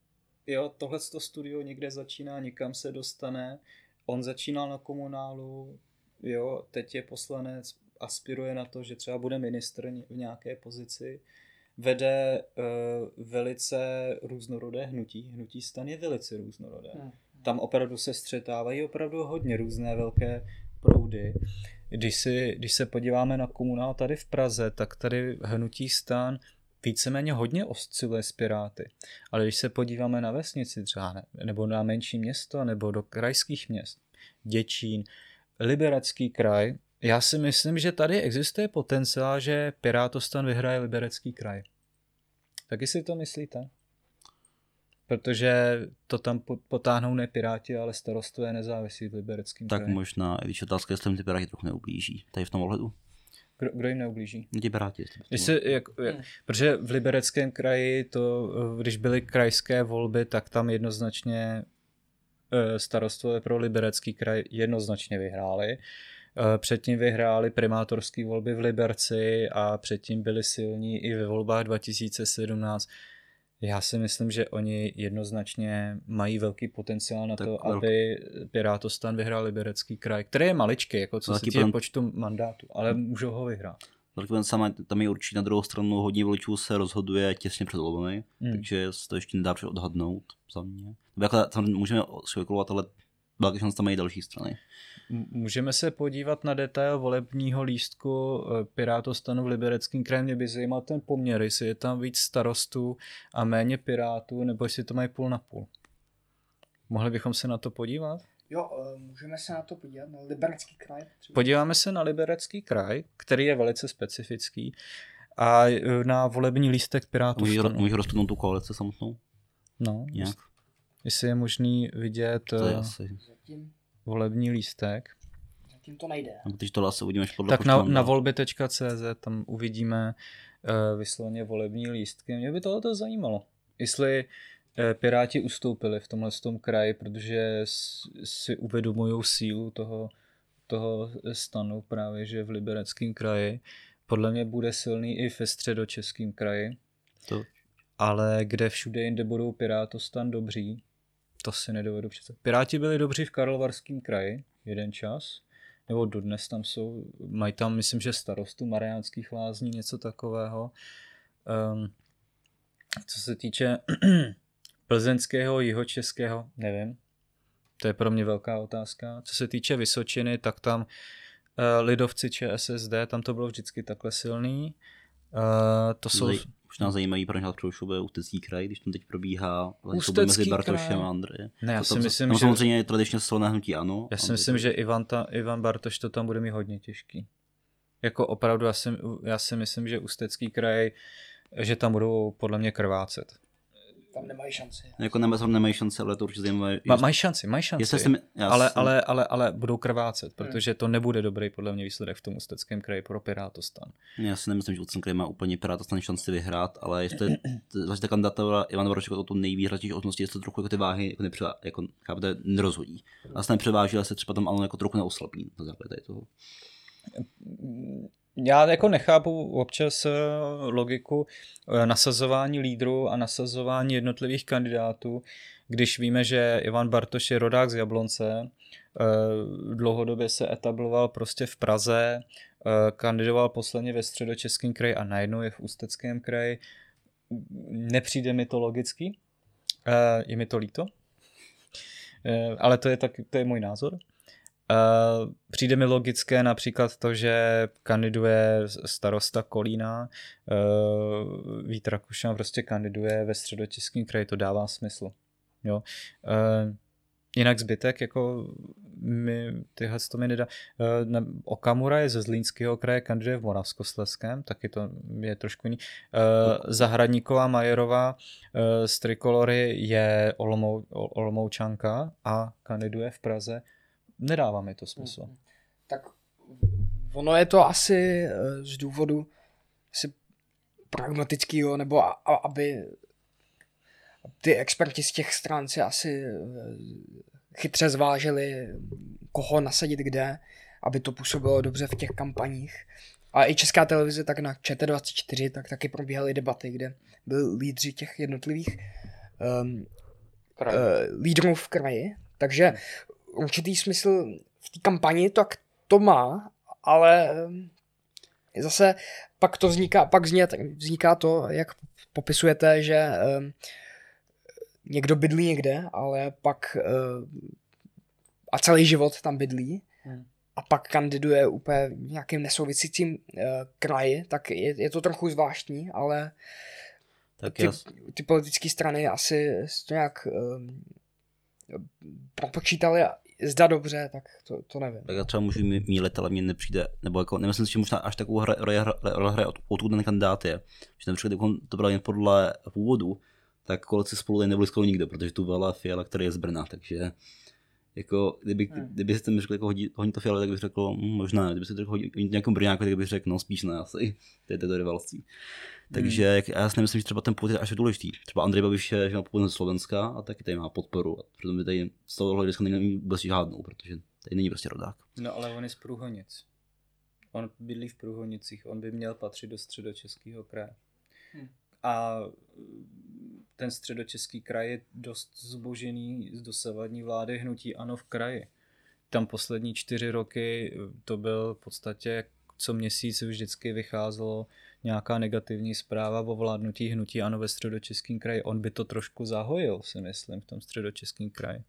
jo, tohle to studio někde začíná, někam se dostane, on začínal na komunálu, jo, teď je poslanec, aspiruje na to, že třeba bude ministr v nějaké pozici, vede uh, velice různorodé hnutí, hnutí stan je velice různorodé. Hmm tam opravdu se střetávají opravdu hodně různé velké proudy. Když, si, když se podíváme na komunál tady v Praze, tak tady hnutí stan víceméně hodně osciluje s Piráty. Ale když se podíváme na vesnici třeba, ne, nebo na menší město, nebo do krajských měst, Děčín, Liberecký kraj, já si myslím, že tady existuje potenciál, že Pirátostan vyhraje Liberecký kraj. Taky si to myslíte? Protože to tam potáhnou ne Piráti, ale starostové nezávisí v libereckém Tak kraji. možná, i když otázka, jestli jim ty Piráti trochu neublíží, tady v tom ohledu. Kdo, kdo jim neublíží? Ti Piráti. Když se, jak, jak. Protože v libereckém kraji, to, když byly krajské volby, tak tam jednoznačně eh, starostové pro liberecký kraj jednoznačně vyhráli. Eh, předtím vyhráli primátorské volby v Liberci a předtím byli silní i ve volbách 2017 já si myslím, že oni jednoznačně mají velký potenciál na tak to, velký. aby Pirátostan vyhrál Liberecký kraj, který je maličký, jako co velký se týče počtu mandátů, ale můžou ho vyhrát. Velký sama, tam je určitě na druhou stranu hodně voličů se rozhoduje těsně před volbami, hmm. takže se to ještě nedá odhadnout za mě. Jako, tam můžeme spekulovat, ale velká šance tam mají další strany. Můžeme se podívat na detail volebního lístku eh, Pirátostanu v Libereckém kraji. Mě by zajímal ten poměr, jestli je tam víc starostů a méně Pirátů, nebo jestli to mají půl na půl. Mohli bychom se na to podívat? Jo, eh, můžeme se na to podívat, na Liberecký kraj. Třeba. Podíváme se na Liberecký kraj, který je velice specifický a eh, na volební lístek Pirátů. Můžeš rozpnout tu koalici samotnou? No, Nějak. Jestli je možný vidět to je asi. volební lístek. Zatím to nejde. No, když to asi uvidíme podle Tak na, na volby.cz tam uvidíme uh, vysloveně volební lístky. Mě by tohle zajímalo. Jestli uh, Piráti ustoupili v tomhle tom kraji, protože si uvědomují sílu toho, toho stanu právě, že v Libereckém kraji. Podle mě bude silný i ve středočeském kraji. To ale kde všude jinde budou Pirátostan dobří, to si nedovedu představit. Piráti byli dobří v Karlovarském kraji jeden čas, nebo dodnes tam jsou, mají tam, myslím, že starostu Mariánských lázní, něco takového. Um, co se týče plzeňského, jihočeského, nevím, to je pro mě velká otázka. Co se týče Vysočiny, tak tam uh, lidovci ČSSD, tam to bylo vždycky takhle silný. Uh, to jsou... Možná zajímavý pro nás bude Ústecký kraj, když tam teď probíhá souboje mezi Bartošem a Andrejem. Ne, já to si tam, myslím, tam že... samozřejmě je tradičně silné hnutí ano. Já si myslím, to... že Ivan, ta, Ivan Bartoš to tam bude mít hodně těžký. Jako opravdu, já si, já si myslím, že Ústecký kraj, že tam budou podle mě krvácet tam nemají šanci. Jako nemá, nemají šanci, ale to určitě zajímavé. Ma, mají šanci, mají šanci, jsem, ale, jsem... ale, ale, ale budou krvácet, hmm. protože to nebude dobrý podle mě výsledek v tom Ústeckém kraji pro Pirátostan. Já si nemyslím, že Ústecký kraj má úplně Pirátostan šanci vyhrát, ale jestli ta kandidáta Ivan Varošek o tu nejvýraznější osobnosti, jestli trochu jako ty váhy jako, nepřevá, jako chápete, nerozhodí. Vlastně nepřeváží, ale se třeba tam ale jako trochu neoslabí na základě toho já jako nechápu občas eh, logiku eh, nasazování lídrů a nasazování jednotlivých kandidátů, když víme, že Ivan Bartoš je rodák z Jablonce, eh, dlouhodobě se etabloval prostě v Praze, kandidoval posledně ve středočeském kraji a najednou je v Ústeckém kraji. Nepřijde mi to logický, je mi to líto, ale to je, tak, to je můj názor. Uh, přijde mi logické například to, že kandiduje starosta Kolína, uh, Vít Rakušan prostě kandiduje ve středočeském kraji, to dává smysl. Jo. Uh, jinak zbytek, jako mi, tyhle to mi nedá. Ne, Okamura je ze Zlínského kraje, kandiduje v Moravskosleském, taky to je trošku jiný. Zahradníková Majerová z Trikolory je Olomou, Olomoučanka a kandiduje v Praze nedává mi to smysl. Hmm. Tak ono je to asi eh, z důvodu asi pragmatického, nebo a, a, aby ty experti z těch stran si asi eh, chytře zvážili, koho nasadit kde, aby to působilo dobře v těch kampaních. A i česká televize, tak na ČT24, tak taky probíhaly debaty, kde byli lídři těch jednotlivých um, uh, lídrů v kraji. Takže určitý smysl v té kampani, tak to má, ale eh, zase pak to vzniká, pak vzniká to, jak popisujete, že um, někdo bydlí někde, ale pak uh, a celý život tam bydlí hmm. a pak kandiduje úplně v nějakým nesouvisícím uh, kraji, tak je, je to trochu zvláštní, ale tak ty, ty politické strany asi to nějak um, propočítali zda dobře, tak to, to nevím. Tak já třeba můžu mílet, ale mně nepřijde, nebo jako nemyslím si, že možná až takovou roli hraje, odkud ten kandidát je. Že například, kdybychom to brali jen podle původu, tak koalici spolu nebyli skoro nikdo, protože tu byla Fiala, který je z Brna, takže jako, kdyby, hmm. kdyby jste mi řekl, jako hodí, hodí to Fiala, tak bych řekl, hm, možná, kdyby se řekl hodí, nějakou Brňáku, tak bych řekl, no spíš ne, asi, to je to rivalství. Takže hmm. jak, já si nemyslím, že třeba ten původ je až důležitý. Třeba Andrej Babiš je že původ ze Slovenska a taky tady má podporu. A přitom by tady z toho hlediska není vůbec žádnou, protože tady není prostě rodák. No ale on je z Průhonic. On bydlí v Průhonicích, on by měl patřit do středočeského kraje. Hmm. A ten středočeský kraj je dost zbožený z dosavadní vlády hnutí ANO v kraji. Tam poslední čtyři roky to byl v podstatě co měsíc vždycky vycházelo nějaká negativní zpráva o vládnutí hnutí ano ve středočeském kraji. On by to trošku zahojil, si myslím, v tom středočeském kraji.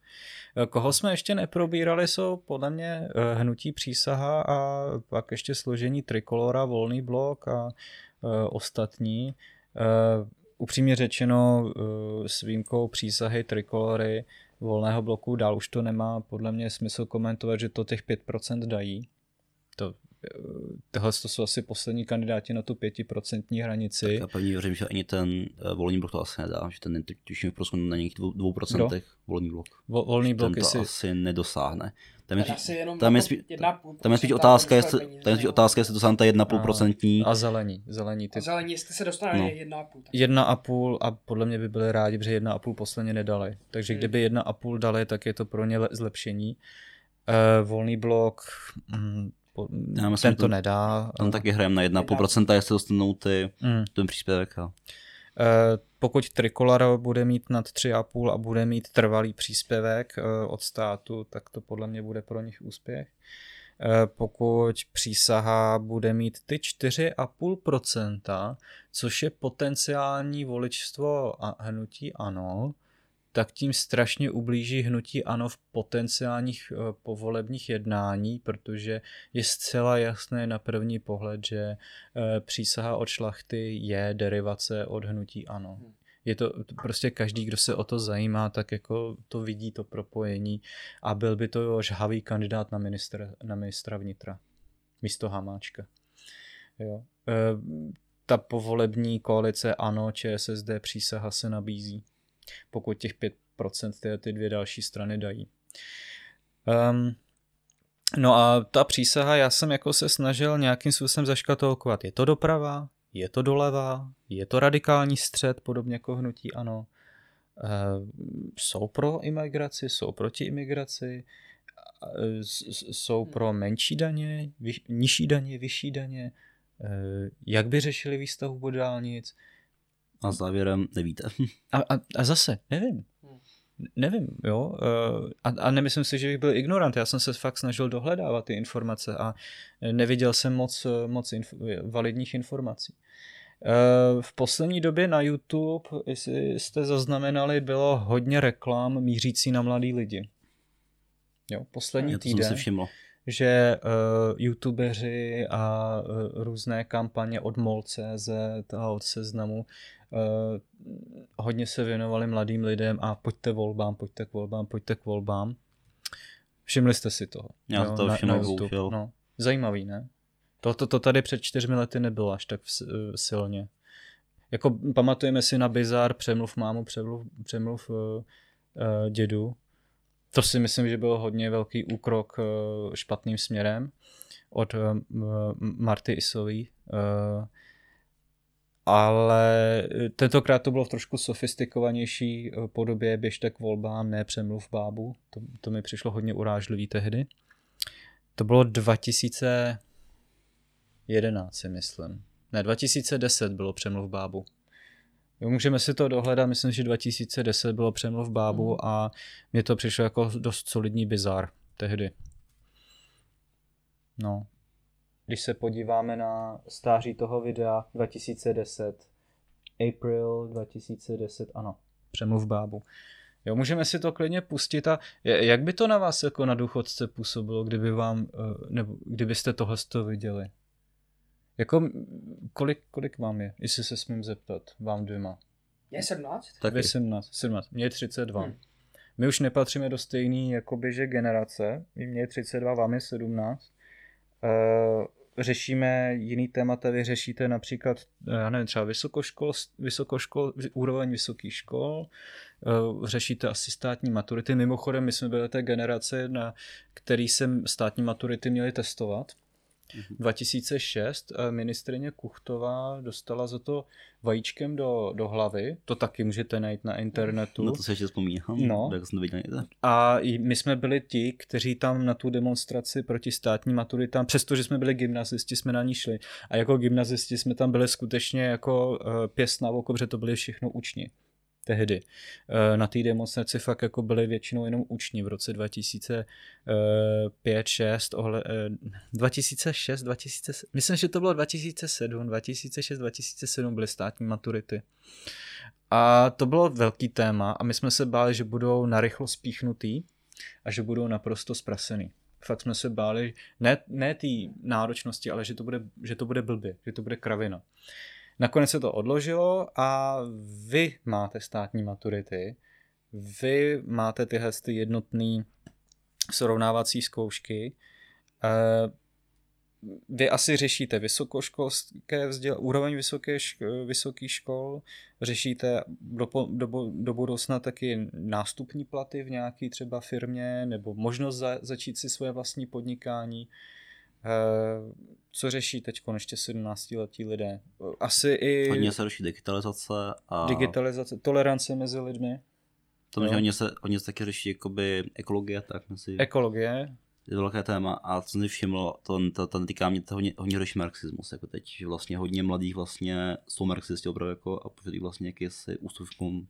Eh, koho jsme ještě neprobírali, jsou podle mě eh, hnutí přísaha a pak ještě složení trikolora, volný blok a ostatní. Upřímně řečeno, s výjimkou přísahy trikolory, volného bloku, dál už to nemá podle mě smysl komentovat, že to těch 5% dají. To, eh, tohle to jsou asi poslední kandidáti na tu 5% hranici. Tak já pevně věřím, že ani ten uh, volný blok to asi nedá, že ten tuším prostě na nějakých 2% Kdo? volný blok. Vol, volný blok ten jestli... to asi nedosáhne. Tam je, tam, tam, je spíš, tam je spíš otázka, jestli, tam je spíš otázka, jestli dosáhne ta 1,5%. A, a zelení. zelení ty... A zelení, jestli se dostane no. 1,5. 1,5 a podle mě by byli rádi, protože 1,5 posledně nedali. Takže hmm. kdyby 1,5 dali, tak je to pro ně zlepšení. Uh, volný blok, mm, po, Já myslím, ten to nedá. Tam taky hrajeme na 1,5%, jestli dostanou ty, hmm. ten příspěvek. A... Eh, pokud Tricolor bude mít nad 3,5 a bude mít trvalý příspěvek eh, od státu, tak to podle mě bude pro nich úspěch. Eh, pokud přísaha bude mít ty 4,5%, což je potenciální voličstvo a hnutí ano, tak tím strašně ublíží hnutí ANO v potenciálních eh, povolebních jednání, protože je zcela jasné na první pohled, že eh, přísaha od šlachty je derivace od hnutí ANO. Hmm. Je to prostě každý, kdo se o to zajímá, tak jako to vidí to propojení a byl by to žhavý kandidát na, ministra, na ministra vnitra místo Hamáčka. Jo. E, ta povolební koalice ANO, ČSSD, přísaha se nabízí pokud těch 5% ty, ty dvě další strany dají. Um, no a ta přísaha, já jsem jako se snažil nějakým způsobem zaškatolkovat. Je to doprava, je to doleva, je to radikální střed, podobně jako hnutí ano. Uh, jsou pro imigraci, jsou proti imigraci, uh, jsou pro menší daně, vyš, nižší daně, vyšší daně, uh, jak by řešili výstavbu dálnic, a závěrem nevíte. A, a, a zase, nevím. Nevím, jo. Eh, a, a nemyslím si, že bych byl ignorant. Já jsem se fakt snažil dohledávat ty informace a neviděl jsem moc, moc inf- validních informací. Eh, v poslední době na YouTube, jestli jste zaznamenali, bylo hodně reklam mířící na mladý lidi. Jo, poslední Já to týden. Jsem si všiml že uh, youtubeři a uh, různé kampaně od MOL.cz a od Seznamu hodně se věnovali mladým lidem a pojďte volbám, pojďte k volbám, pojďte k volbám. Všimli jste si toho? Já jo, to všiml, no. Zajímavý, ne? To, to, to tady před čtyřmi lety nebylo až tak silně. Jako pamatujeme si na Bizar, přemluv mámu, přemluv, přemluv uh, uh, dědu, to si myslím, že byl hodně velký úkrok eh, špatným směrem od eh, Marty Isový. Eh, ale tentokrát to bylo v trošku sofistikovanější podobě běžte k volbám, ne přemluv bábu. To, to mi přišlo hodně urážlivý tehdy. To bylo 2011, si myslím. Ne, 2010 bylo přemluv bábu. Jo, můžeme si to dohledat, myslím, že 2010 bylo přemluv bábu mm. a mně to přišlo jako dost solidní bizar tehdy. No. Když se podíváme na stáří toho videa 2010, April 2010, ano, přemluv bábu. Jo, můžeme si to klidně pustit a jak by to na vás jako na důchodce působilo, kdyby vám, eh, nebo kdybyste tohle viděli? Jako, kolik, kolik vám je, jestli se smím zeptat, vám dvěma? Je 17? Tak je 17, 17. Mě je 32. Hmm. My už nepatříme do stejné jakoby, že generace. Mě je 32, vám je 17. Uh, řešíme jiný témata, vy řešíte například, eh, já nevím, třeba vysokoškol, vysokoškol úroveň vysokých škol, uh, řešíte asi státní maturity. Mimochodem, my jsme byli té generace, na který jsem státní maturity měli testovat. 2006 mhm. eh, ministrině Kuchtová dostala za to vajíčkem do, do hlavy, to taky můžete najít na internetu. No to se ještě vzpomínám, no. tak jsem to viděl A my jsme byli ti, kteří tam na tu demonstraci proti státní maturitám, přestože jsme byli gymnazisti, jsme na ní šli. A jako gymnazisti jsme tam byli skutečně jako uh, pěst na oko, protože to byli všechno učni. Tehdy. Eh, na té demonstraci fakt jako byli většinou jenom uční v roce 2005, 6, ohle, 2006, 2007, myslím, že to bylo 2007, 2006, 2007 byly státní maturity. A to bylo velký téma a my jsme se báli, že budou narychlo spíchnutý a že budou naprosto zprasený. Fakt jsme se báli, ne, ne té náročnosti, ale že to, bude, že to bude blbě, že to bude kravina. Nakonec se to odložilo a vy máte státní maturity, vy máte tyhle ty jednotné srovnávací zkoušky. Eh, vy asi řešíte vysokoškolské vzdělání, úroveň vysoké, vysokých škol, řešíte do, do, do budoucna taky nástupní platy v nějaké třeba firmě nebo možnost za, začít si svoje vlastní podnikání. Eh, co řeší teď ještě 17 letí lidé? Asi i... Hodně se řeší digitalizace a... Digitalizace, tolerance mezi lidmi. To, že hodně se, hodně se taky řeší jakoby ekologie, tak mezi... Ekologie. Je to velké téma a co jsem si všiml, to, to, to týká mě, to hodně, hodně řeší marxismus, jako teď, že vlastně hodně mladých vlastně jsou marxisti opravdu jako a požadují vlastně jakýsi ústupkům.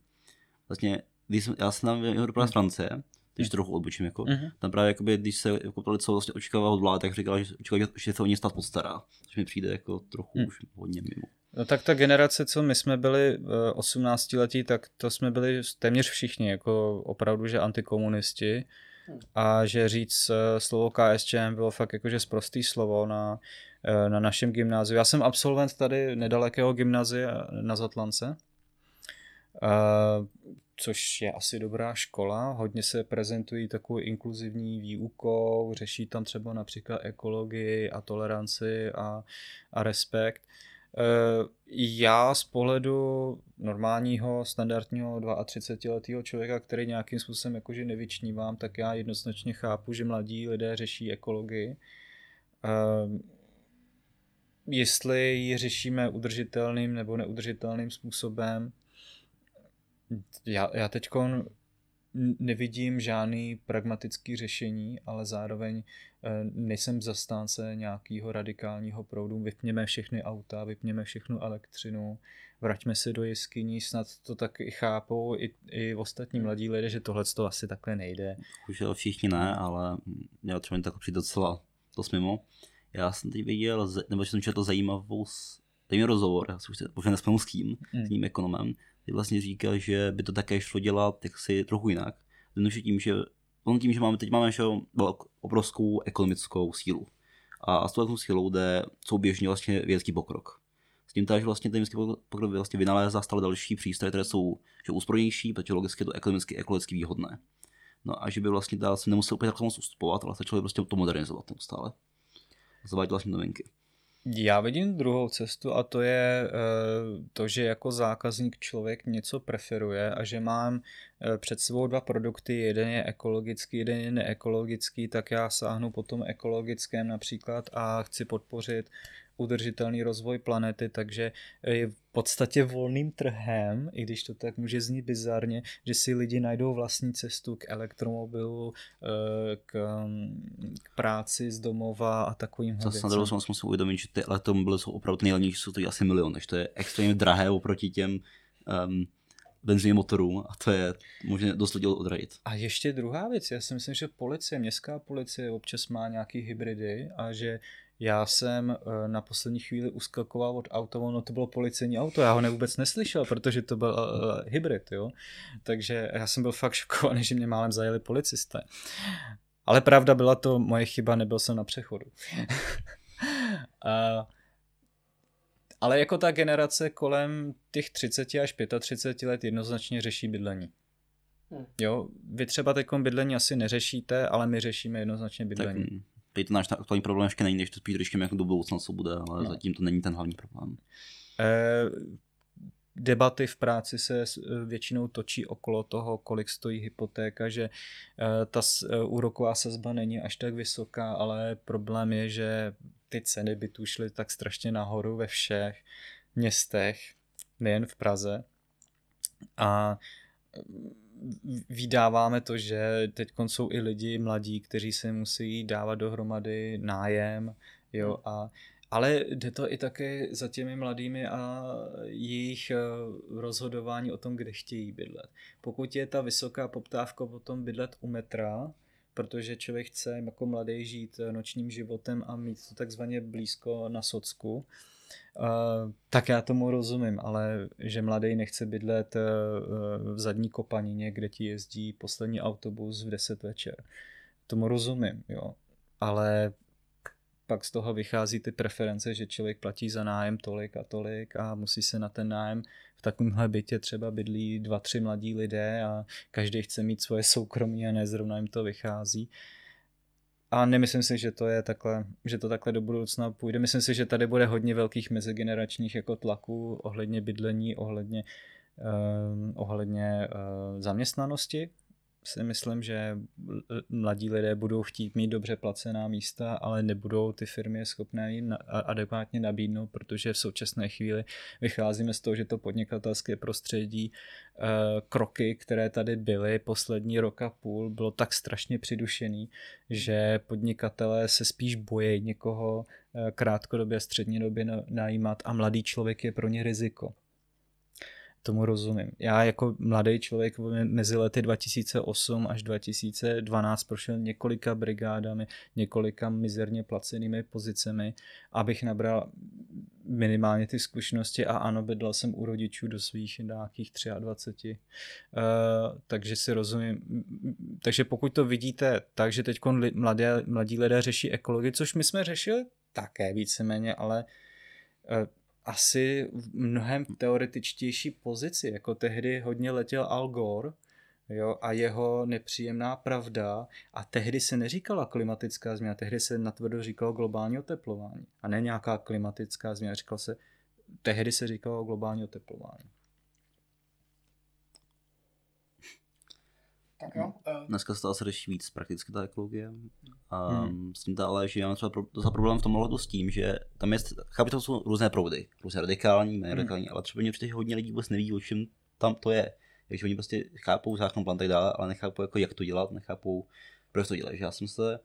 Vlastně, když jsem, já jsem tam z Francie, když trochu odbočím, jako, uh-huh. tam právě, jakoby, když se jako to co vlastně očekává od vlády, tak říkala, že, očekává, že se o ně stát postará, což mi přijde jako trochu uh-huh. už hodně mimo. No tak ta generace, co my jsme byli 18 eh, letí, tak to jsme byli téměř všichni, jako opravdu, že antikomunisti a že říct eh, slovo KSČM bylo fakt jakože zprostý slovo na, eh, na našem gymnáziu. Já jsem absolvent tady nedalekého gymnázia na Zatlance, což je asi dobrá škola. Hodně se prezentují takovou inkluzivní výukou, řeší tam třeba například ekologii a toleranci a, a respekt. E, já z pohledu normálního, standardního 32-letého člověka, který nějakým způsobem jakože nevyčnívám, tak já jednoznačně chápu, že mladí lidé řeší ekologii. E, jestli ji řešíme udržitelným nebo neudržitelným způsobem, já, já teď nevidím žádný pragmatický řešení, ale zároveň eh, nejsem zastánce nějakého radikálního proudu. Vypněme všechny auta, vypněme všechnu elektřinu, vraťme se do jeskyní, snad to tak i chápou i, i ostatní mladí lidé, že tohle to asi takhle nejde. Už všichni ne, ale já třeba tak přijde docela to mimo. Já jsem teď viděl, nebo jsem četl zajímavou zajímavý rozhovor, já si už nespomenu s kým, mm. s tím ekonomem, vlastně říkal, že by to také šlo dělat jaksi trochu jinak. Jednoduše tím, že on tím, že máme, teď máme obrovskou ekonomickou sílu. A s tou sílou jde souběžně vlastně vědecký pokrok. S tím že vlastně ten vědecký pokrok vlastně vynalézá stále další přístroje, které jsou že úspornější, protože logicky je to ekonomicky, ekologicky výhodné. No a že by vlastně dál se nemusel úplně takhle moc ustupovat, ale začali prostě to modernizovat neustále. Zavádět vlastně novinky. Já vidím druhou cestu a to je eh, to, že jako zákazník člověk něco preferuje a že mám eh, před sebou dva produkty, jeden je ekologický, jeden je neekologický, tak já sáhnu po tom ekologickém například a chci podpořit udržitelný rozvoj planety, takže je v podstatě volným trhem, i když to tak může znít bizarně, že si lidi najdou vlastní cestu k elektromobilu, eh, k, k práci z domova a takovým věcem. Zase na druhou stranu si uvědomit, že ty elektromobily jsou opravdu nejlevnější, jsou to asi milion, takže to je extrémně drahé oproti těm um, benzínovým motorům a to je možná dost lidí odradit. A ještě druhá věc, já si myslím, že policie, městská policie občas má nějaký hybridy a že já jsem eh, na poslední chvíli uskakoval od auta, no to bylo policejní auto, já ho ne vůbec neslyšel, protože to byl uh, hybrid, jo. Takže já jsem byl fakt šokovaný, že mě málem zajeli policisté. Ale pravda byla to moje chyba, nebyl jsem na přechodu. uh, ale jako ta generace kolem těch 30 až 35 let jednoznačně řeší bydlení. Hmm. Jo, vy třeba teď bydlení asi neřešíte, ale my řešíme jednoznačně bydlení. Tak teď náš aktuální problém ještě není, než to spíš řešíme jako do budoucna, co bude, ale no. zatím to není ten hlavní problém. E, debaty v práci se většinou točí okolo toho, kolik stojí hypotéka, že e, ta úroková sazba není až tak vysoká, ale problém je, že ty ceny bytů šly tak strašně nahoru ve všech městech, nejen v Praze. A vydáváme to, že teď jsou i lidi mladí, kteří se musí dávat dohromady nájem, jo, hmm. a, ale jde to i také za těmi mladými a jejich eh, rozhodování o tom, kde chtějí bydlet. Pokud je ta vysoká poptávka potom bydlet u metra, protože člověk chce jako mladý žít eh, nočním životem a mít to takzvaně blízko na socku, Uh, tak já tomu rozumím, ale že mladý nechce bydlet uh, v zadní kopanině, kde ti jezdí poslední autobus v 10 večer. Tomu rozumím, jo. Ale pak z toho vychází ty preference, že člověk platí za nájem tolik a tolik a musí se na ten nájem v takovémhle bytě třeba bydlí dva, tři mladí lidé a každý chce mít svoje soukromí a ne zrovna jim to vychází. A nemyslím si, že to je takhle, že to takhle do budoucna půjde. Myslím si, že tady bude hodně velkých mezigeneračních jako tlaků ohledně bydlení, ohledně, uh, ohledně uh, zaměstnanosti si myslím, že mladí lidé budou chtít mít dobře placená místa, ale nebudou ty firmy schopné jim adekvátně nabídnout, protože v současné chvíli vycházíme z toho, že to podnikatelské prostředí, eh, kroky, které tady byly poslední rok a půl, bylo tak strašně přidušený, že podnikatelé se spíš bojí někoho eh, krátkodobě, střednědobě najímat a mladý člověk je pro ně riziko tomu rozumím. Já jako mladý člověk mezi lety 2008 až 2012 prošel několika brigádami, několika mizerně placenými pozicemi, abych nabral minimálně ty zkušenosti a ano, bydlel jsem u rodičů do svých nějakých 23. Uh, eh, takže si rozumím. Takže pokud to vidíte tak, že teď mladé, mladí lidé řeší ekologii, což my jsme řešili také víceméně, ale uh, asi v mnohem teoretičtější pozici, jako tehdy hodně letěl Al Gore, jo, a jeho nepříjemná pravda a tehdy se neříkala klimatická změna, tehdy se natvrdo říkalo globální oteplování a ne nějaká klimatická změna, říkalo se, tehdy se říkalo globální oteplování. Tak jo. Uh... Dneska se to asi řeší víc prakticky ta ekologie. A hmm. s tím to ale máme třeba pro, docela problém v tom ohledu s tím, že tam je, chápu, to jsou různé proudy, různé radikální, méně hmm. radikální, ale třeba mě určitě hodně lidí vůbec neví, o čem tam to je. Takže oni prostě chápou záchran plán tak dále, ale nechápou, jako, jak to dělat, nechápou, proč to dělají. Já jsem se,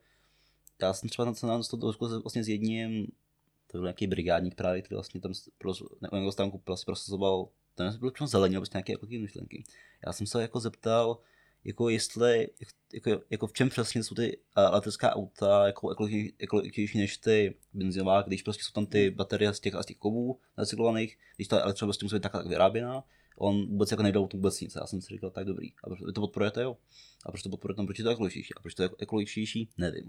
já jsem třeba na to to vlastně s jedním, to byl nějaký brigádník právě, který vlastně tam pro, na stánku vlastně prosazoval, ten byl přímo zelený, prostě nějaké jako myšlenky. Já jsem se jako zeptal, jako jestli, jako, jako v čem přesně jsou ty elektrická auta jako ekologičtější než ty benzinová, když prostě jsou tam ty baterie z těch, z těch kovů recyklovaných, když ta elektřina prostě musí být tak, tak vyráběná, on vůbec jako nejde o tu vůbec nic. Já jsem si říkal, tak dobrý. A proč to podporujete, jo? A proč to podporujete, proč je to ekologičtější? A proč to je ekologičtější, nevím.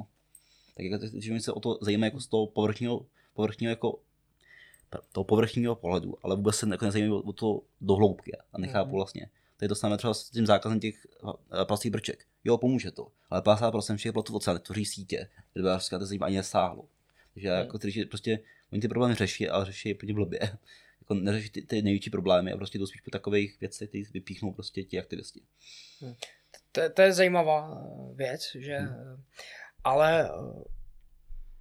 Tak jako, že mi se o to zajímá jako z toho povrchního, povrchního jako toho povrchního pohledu, ale vůbec se jako nezajímají o to do hloubky a nechápu mhm. vlastně, Tady to samé třeba s tím zákazem těch eh, plastových brček. Jo, pomůže to, ale 50% všech plotů oceánu tvoří sítě, kde by to zajímá ani nesáhlo. Takže hmm. jako, který, prostě oni ty problémy řeší, ale řeší je úplně blbě. Jako neřeší ty, ty největší problémy a prostě to spíš po takových věcech, které vypíchnou prostě ti aktivisti. Hmm. To, to, je zajímavá eh, věc, že hmm. ale eh,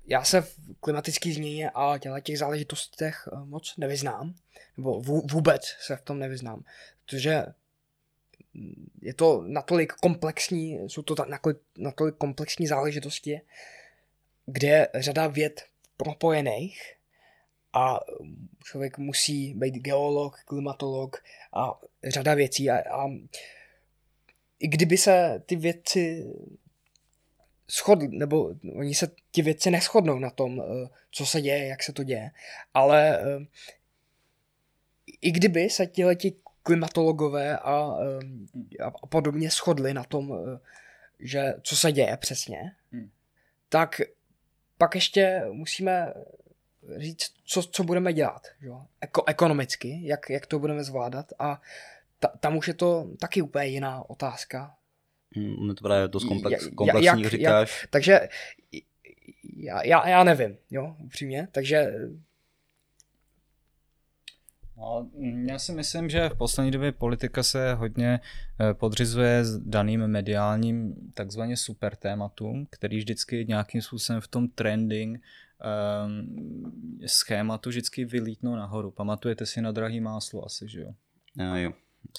já se v klimatické změně a těch záležitostech moc nevyznám, nebo vůbec se v tom nevyznám, protože je to natolik komplexní, jsou to natolik, natolik komplexní záležitosti, kde je řada věd propojených a člověk musí být geolog, klimatolog a řada věcí a, a i kdyby se ty věci shodly, nebo oni se ty věci neschodnou na tom, eh, co se děje, jak se to děje, ale eh, i kdyby se ti klimatologové a, a podobně shodli na tom, eh, že co se děje přesně, hmm. tak pak ještě musíme říct, co, co budeme dělat, jo? Eko, ekonomicky, jak, jak to budeme zvládat a ta, tam už je to taky úplně jiná otázka. Hmm, to právě dost komplex, komplexní, jak, říkáš. Jak, takže já, já, já nevím, jo, upřímně, takže já si myslím, že v poslední době politika se hodně eh, podřizuje s daným mediálním takzvaně super tématům, který vždycky nějakým způsobem v tom trending um, schématu vždycky vylítnou nahoru. Pamatujete si na drahý máslo asi, že jo? No, jo.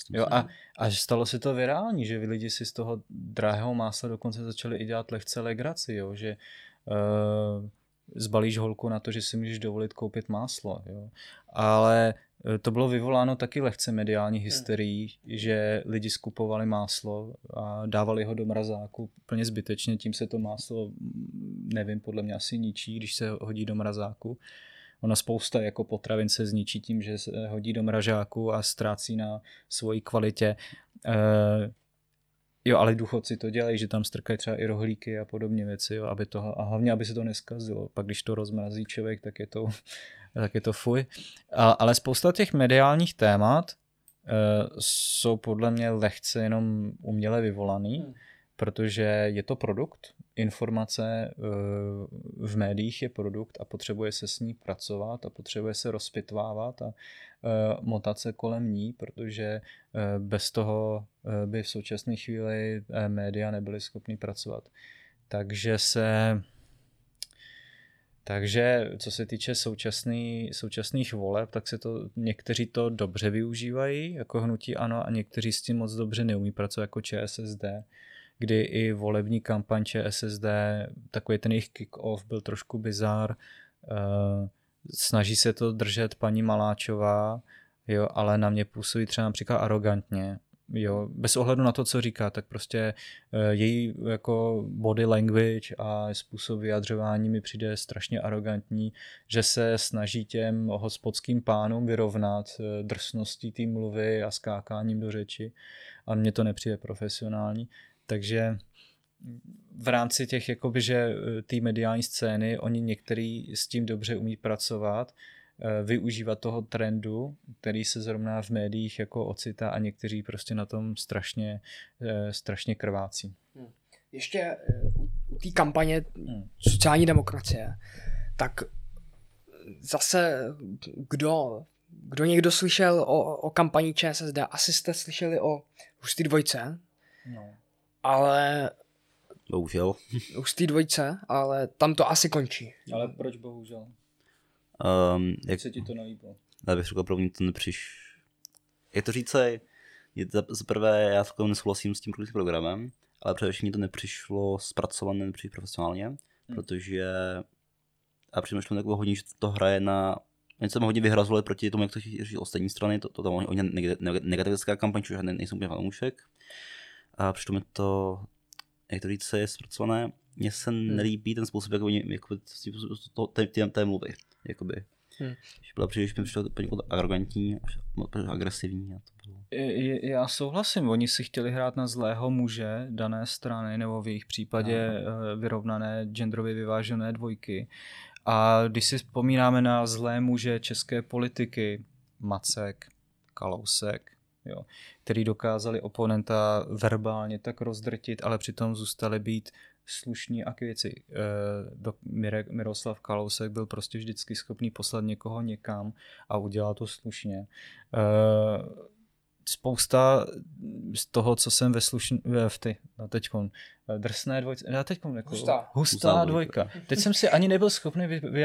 Jo, a, a stalo se to virální, že vy lidi si z toho drahého másla dokonce začali i dělat lehce legraci, jo, že uh, zbalíš holku na to, že si můžeš dovolit koupit máslo. Jo. Ale eh, to bylo vyvoláno taky lehce mediální hmm. hysterií, hmm. že lidi skupovali máslo a dávali ho do mrazáku úplně zbytečně, tím se to máslo, mm, nevím, podle mě asi ničí, když se hodí do mrazáku. Ona spousta jako potravin se zničí tím, že se hodí do mražáku a ztrácí na svoji kvalitě. E, jo, ale důchodci to dělají, že tam strkají třeba i rohlíky a podobně věci, jo, aby to, a hlavně, aby se to neskazilo. Pak když to rozmrazí člověk, tak je to, tak je to fuj. A, ale spousta těch mediálních témat e, jsou podle mě lehce jenom uměle vyvolaný. Hmm protože je to produkt. Informace eh, v médiích je produkt a potřebuje se s ní pracovat a potřebuje se rozpitvávat a motat se kolem ní, protože eh, bez toho by v současné chvíli média nebyly schopny pracovat. Takže se takže co se týče současný, současných voleb, tak se to někteří to dobře využívají jako hnutí ano a někteří s tím moc dobře neumí pracovat jako ČSSD kdy i volební kampaň ČSSD, takový ten jejich kick-off byl trošku bizár. Uh, snaží se to držet paní Maláčová, jo, ale na mě působí třeba například arrogantně. Jo, bez ohledu na to, co říká, tak prostě uh, její jako body language a způsob vyjadřování mi přijde strašně arrogantní, že se snaží těm hospodským pánům vyrovnat uh, drsností té mluvy a skákáním do řeči a mně to nepřijde profesionální. Takže v rámci těch, jakoby, že eh, té mediální scény, oni některý s tím dobře umí pracovat, eh, využívat toho trendu, který se zrovna v médiích jako ocitá a někteří prostě na tom strašně, eh, strašně krvácí. Hmm. Ještě u té kampaně hmm. sociální demokracie, tak zase kdo, kdo někdo slyšel o, o kampani ČSSD, asi jste slyšeli o hustý dvojce, no ale... Bohužel. Už z té dvojce, ale tam to asi končí. Ale proč bohužel? Um, jak se ti to nelíbilo? Já bych řekl, pro mě to nepřiš... Jak to říct, je to za prvé, já takovým nesouhlasím s tím programem, ale především mi to nepřišlo zpracované, nepřišlo profesionálně, hmm. protože a přemýšlím takovou hodně, že to hraje na Něco jsme hodně vyhrazovali proti tomu, jak to říct ostatní strany, to, to tam hodně negativická kampaň, což nejsou úplně fanoušek a přitom je to, jak to říct, je zpracované. Mně se hmm. nelíbí ten způsob, jak oni jako, to, té, té, té mluvy. Jakoby. Hmm. Byla příliš mi přišlo poněkud arrogantní, agresivní. A to bylo. Já souhlasím, oni si chtěli hrát na zlého muže dané strany, nebo v jejich případě no. vyrovnané genderově vyvážené dvojky. A když si vzpomínáme na zlé muže české politiky, Macek, Kalousek, jo, který dokázali oponenta verbálně tak rozdrtit, ale přitom zůstali být slušní a k věci. E, Miroslav Kalousek byl prostě vždycky schopný poslat někoho někam a udělat to slušně. Spousta z toho, co jsem ve slušn... v ty, no teďkon, eh, drsné dvojce, já teďkon jako hustá, hustá dvojka. Teď jsem si ani nebyl schopný vy, vy,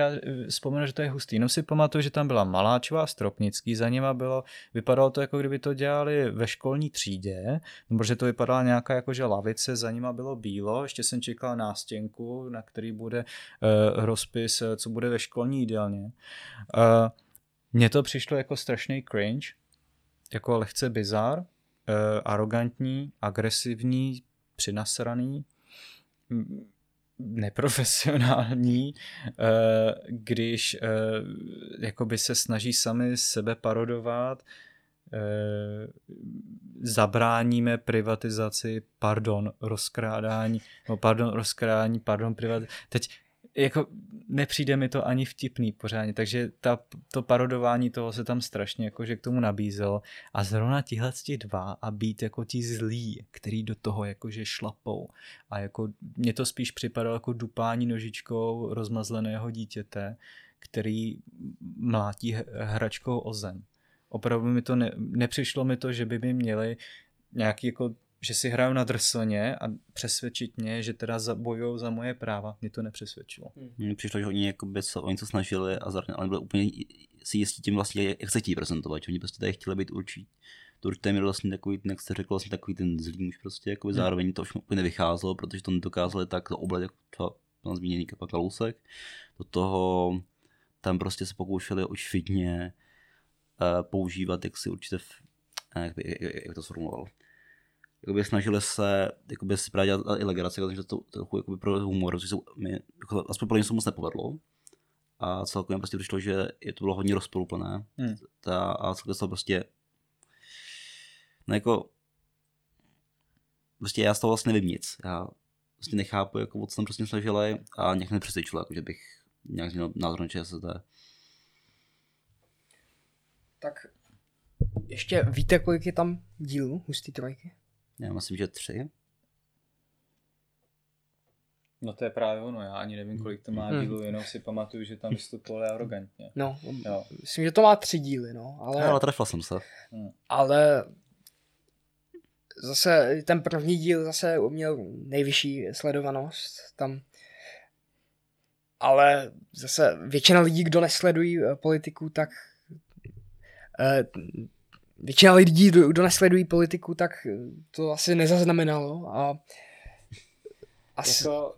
vzpomenout, že to je hustý, jenom si pamatuju, že tam byla Maláčová, Stropnický, za nima bylo, vypadalo to jako kdyby to dělali ve školní třídě, protože to vypadala nějaká jako že lavice, za nima bylo bílo, ještě jsem čekal nástěnku, na který bude uh, rozpis, co bude ve školní jídelně. Uh, mně to přišlo jako strašný cringe, jako lehce bizar, eh, arrogantní, agresivní, přinasraný, neprofesionální, eh, když eh, jakoby se snaží sami sebe parodovat, zabráníme privatizaci, pardon, rozkrádání, no pardon, rozkrádání, pardon, privatizaci. Teď jako nepřijde mi to ani vtipný pořádně, takže ta, to parodování toho se tam strašně jakože k tomu nabízelo a zrovna tihle dva a být jako ti zlí, který do toho jakože šlapou a jako mě to spíš připadalo jako dupání nožičkou rozmazleného dítěte, který mlátí hračkou o zem. Opravdu mi to ne, nepřišlo mi to, že by mi měli nějaký jako že si hraju na drsoně a přesvědčit mě, že teda bojují za moje práva, mě to nepřesvědčilo. Hmm. Mně přišlo, že oni jako by se, oni to snažili a zároveň, ale byli úplně si jistí tím vlastně, jak se chtějí prezentovat, že oni prostě tady chtěli být určitě to určitě mi vlastně takový, jak jste řekl, vlastně takový ten zlý muž prostě, jako hmm. zároveň to už úplně nevycházelo, protože to nedokázali tak oblet, jako třeba pan zmíněný Kalousek, Do toho tam prostě se pokoušeli očividně uh, používat jak si určitě, v, uh, jak, by, jak, jak to sformuloval, jakoby snažili se jakoby si právě dělat i legraci, takže to trochu jakoby pro humor, což se mi, jako, aspoň pro ně se moc nepovedlo. A celkově prostě přišlo, že je to bylo hodně rozporuplné. Hmm. Ta, a celkově to prostě no jako prostě já z toho vlastně nevím nic. Já prostě nechápu, jako co tam prostě snažili a nějak nepřesvědčilo, jako, že bych nějak změnil názor na ČSSD. Tak ještě víte, kolik je tam dílů hustý trojky? Já myslím, že tři. No to je právě ono, já ani nevím, kolik to má hmm. dílů, jenom si pamatuju, že tam vystupovali arrogantně. No, jo. myslím, že to má tři díly, no. Ale, ale trefil jsem se. Hmm. Ale zase ten první díl zase měl nejvyšší sledovanost tam. Ale zase většina lidí, kdo nesledují eh, politiku, tak eh, většina lidí, kdo nesledují politiku, tak to asi nezaznamenalo a asi... Jako,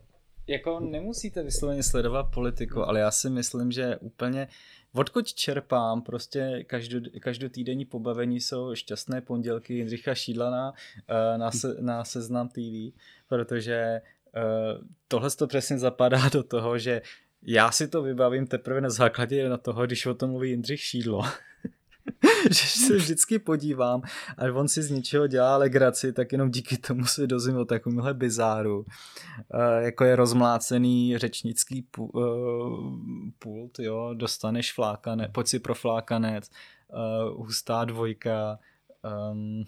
jako nemusíte vysloveně sledovat politiku, ale já si myslím, že úplně odkud čerpám, prostě každou, každotýdenní pobavení jsou šťastné pondělky Jindřicha Šídlana uh, na, se, na Seznam TV, protože uh, tohle to přesně zapadá do toho, že já si to vybavím teprve na základě na toho, když o tom mluví Jindřich Šídlo. že se vždycky podívám a on si z ničeho dělá legraci, tak jenom díky tomu se dozvím o takovémhle bizáru. Uh, jako je rozmlácený řečnický uh, pult, jo, dostaneš flákané, pojď si pro flákanec, uh, hustá dvojka, um,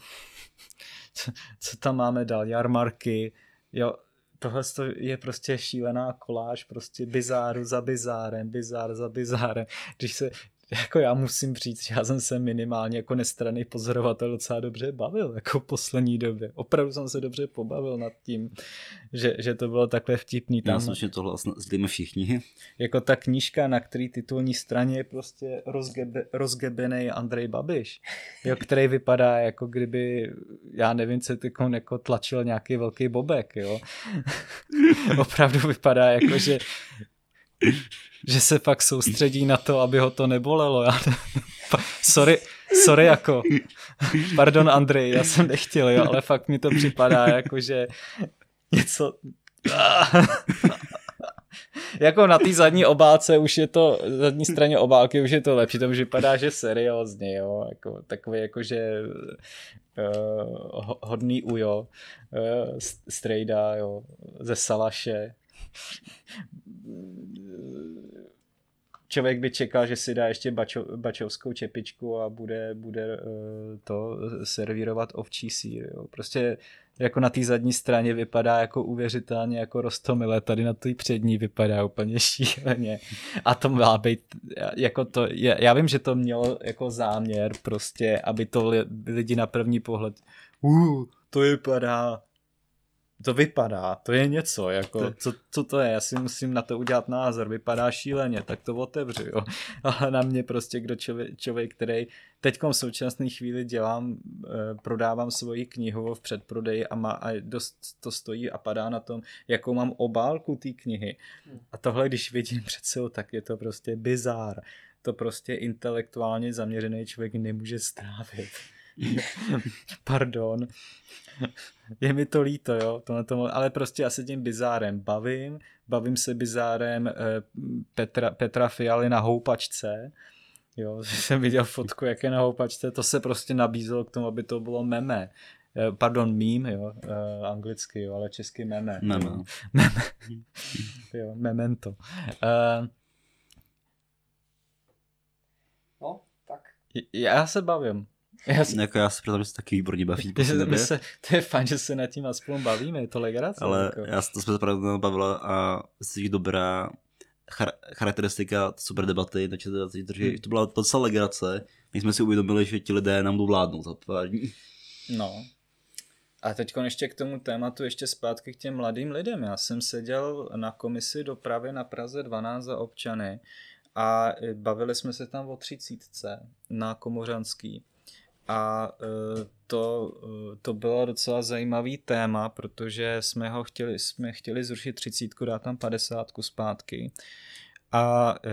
co, co tam máme dál, jarmarky, jo, tohle je prostě šílená koláž, prostě bizáru za bizárem, bizár za bizárem. Když se, jako já musím říct, že já jsem se minimálně jako nestranný pozorovatel docela dobře bavil, jako v poslední době. Opravdu jsem se dobře pobavil nad tím, že, že to bylo takhle vtipný. Tam, já myslím, že tohle sdíme všichni. Jako ta knížka, na který titulní straně je prostě rozgebe, rozgebený Andrej Babiš, jo, který vypadá jako kdyby, já nevím, co ty jako tlačil nějaký velký bobek, jo. Opravdu vypadá jako, že že se fakt soustředí na to, aby ho to nebolelo. Já sorry, sorry jako, pardon Andrej, já jsem nechtěl, jo, ale fakt mi to připadá jako, že něco... jako na té zadní obálce už je to, zadní straně obálky už je to lepší, to vypadá, že seriózně, jo, jako, takový jako, že uh, hodný ujo, uh, strejda, jo, ze Salaše, člověk by čekal, že si dá ještě bačo, bačovskou čepičku a bude, bude uh, to servírovat ovčí sír. Jo. Prostě jako na té zadní straně vypadá jako uvěřitelně jako rostomile, tady na té přední vypadá úplně šíleně. A to má být, jako to, já vím, že to mělo jako záměr prostě, aby to lidi na první pohled, uh, to vypadá to vypadá, to je něco, jako, co, co to je, já si musím na to udělat názor, vypadá šíleně, tak to otevřu, jo. Ale na mě prostě, kdo člověk, člověk který teď v současné chvíli dělám, eh, prodávám svoji knihu v předprodeji a, má, a dost to stojí a padá na tom, jakou mám obálku té knihy. A tohle, když vidím před sebou, tak je to prostě bizár. To prostě intelektuálně zaměřený člověk nemůže strávit. Pardon. Je mi to líto, jo, tohle tomu, ale prostě já se tím bizárem bavím, bavím se bizárem eh, Petra, Petra Fialy na houpačce, jo, jsem viděl fotku, jak je na houpačce, to se prostě nabízelo k tomu, aby to bylo meme, eh, pardon, meme, jo, uh, anglicky, jo, ale česky meme. Meme. Jo. Meme. jo, memento. Uh, no, tak. Já se bavím. Já, si... jako já se protože se taky výborně baví. To, se, to je fajn, že se nad tím aspoň bavíme, je to legrace. Ale jako. já to jsme se bavila a myslím, že dobrá char- charakteristika super debaty, takže hmm. to byla docela legrace. My jsme si uvědomili, že ti lidé nám budou vládnout za pár dní. No. A teď ještě k tomu tématu, ještě zpátky k těm mladým lidem. Já jsem seděl na komisi dopravy na Praze 12 za občany a bavili jsme se tam o třicítce na Komořanský. A e, to, e, to bylo docela zajímavý téma, protože jsme ho chtěli, jsme chtěli zrušit třicítku, dát tam padesátku zpátky. A e,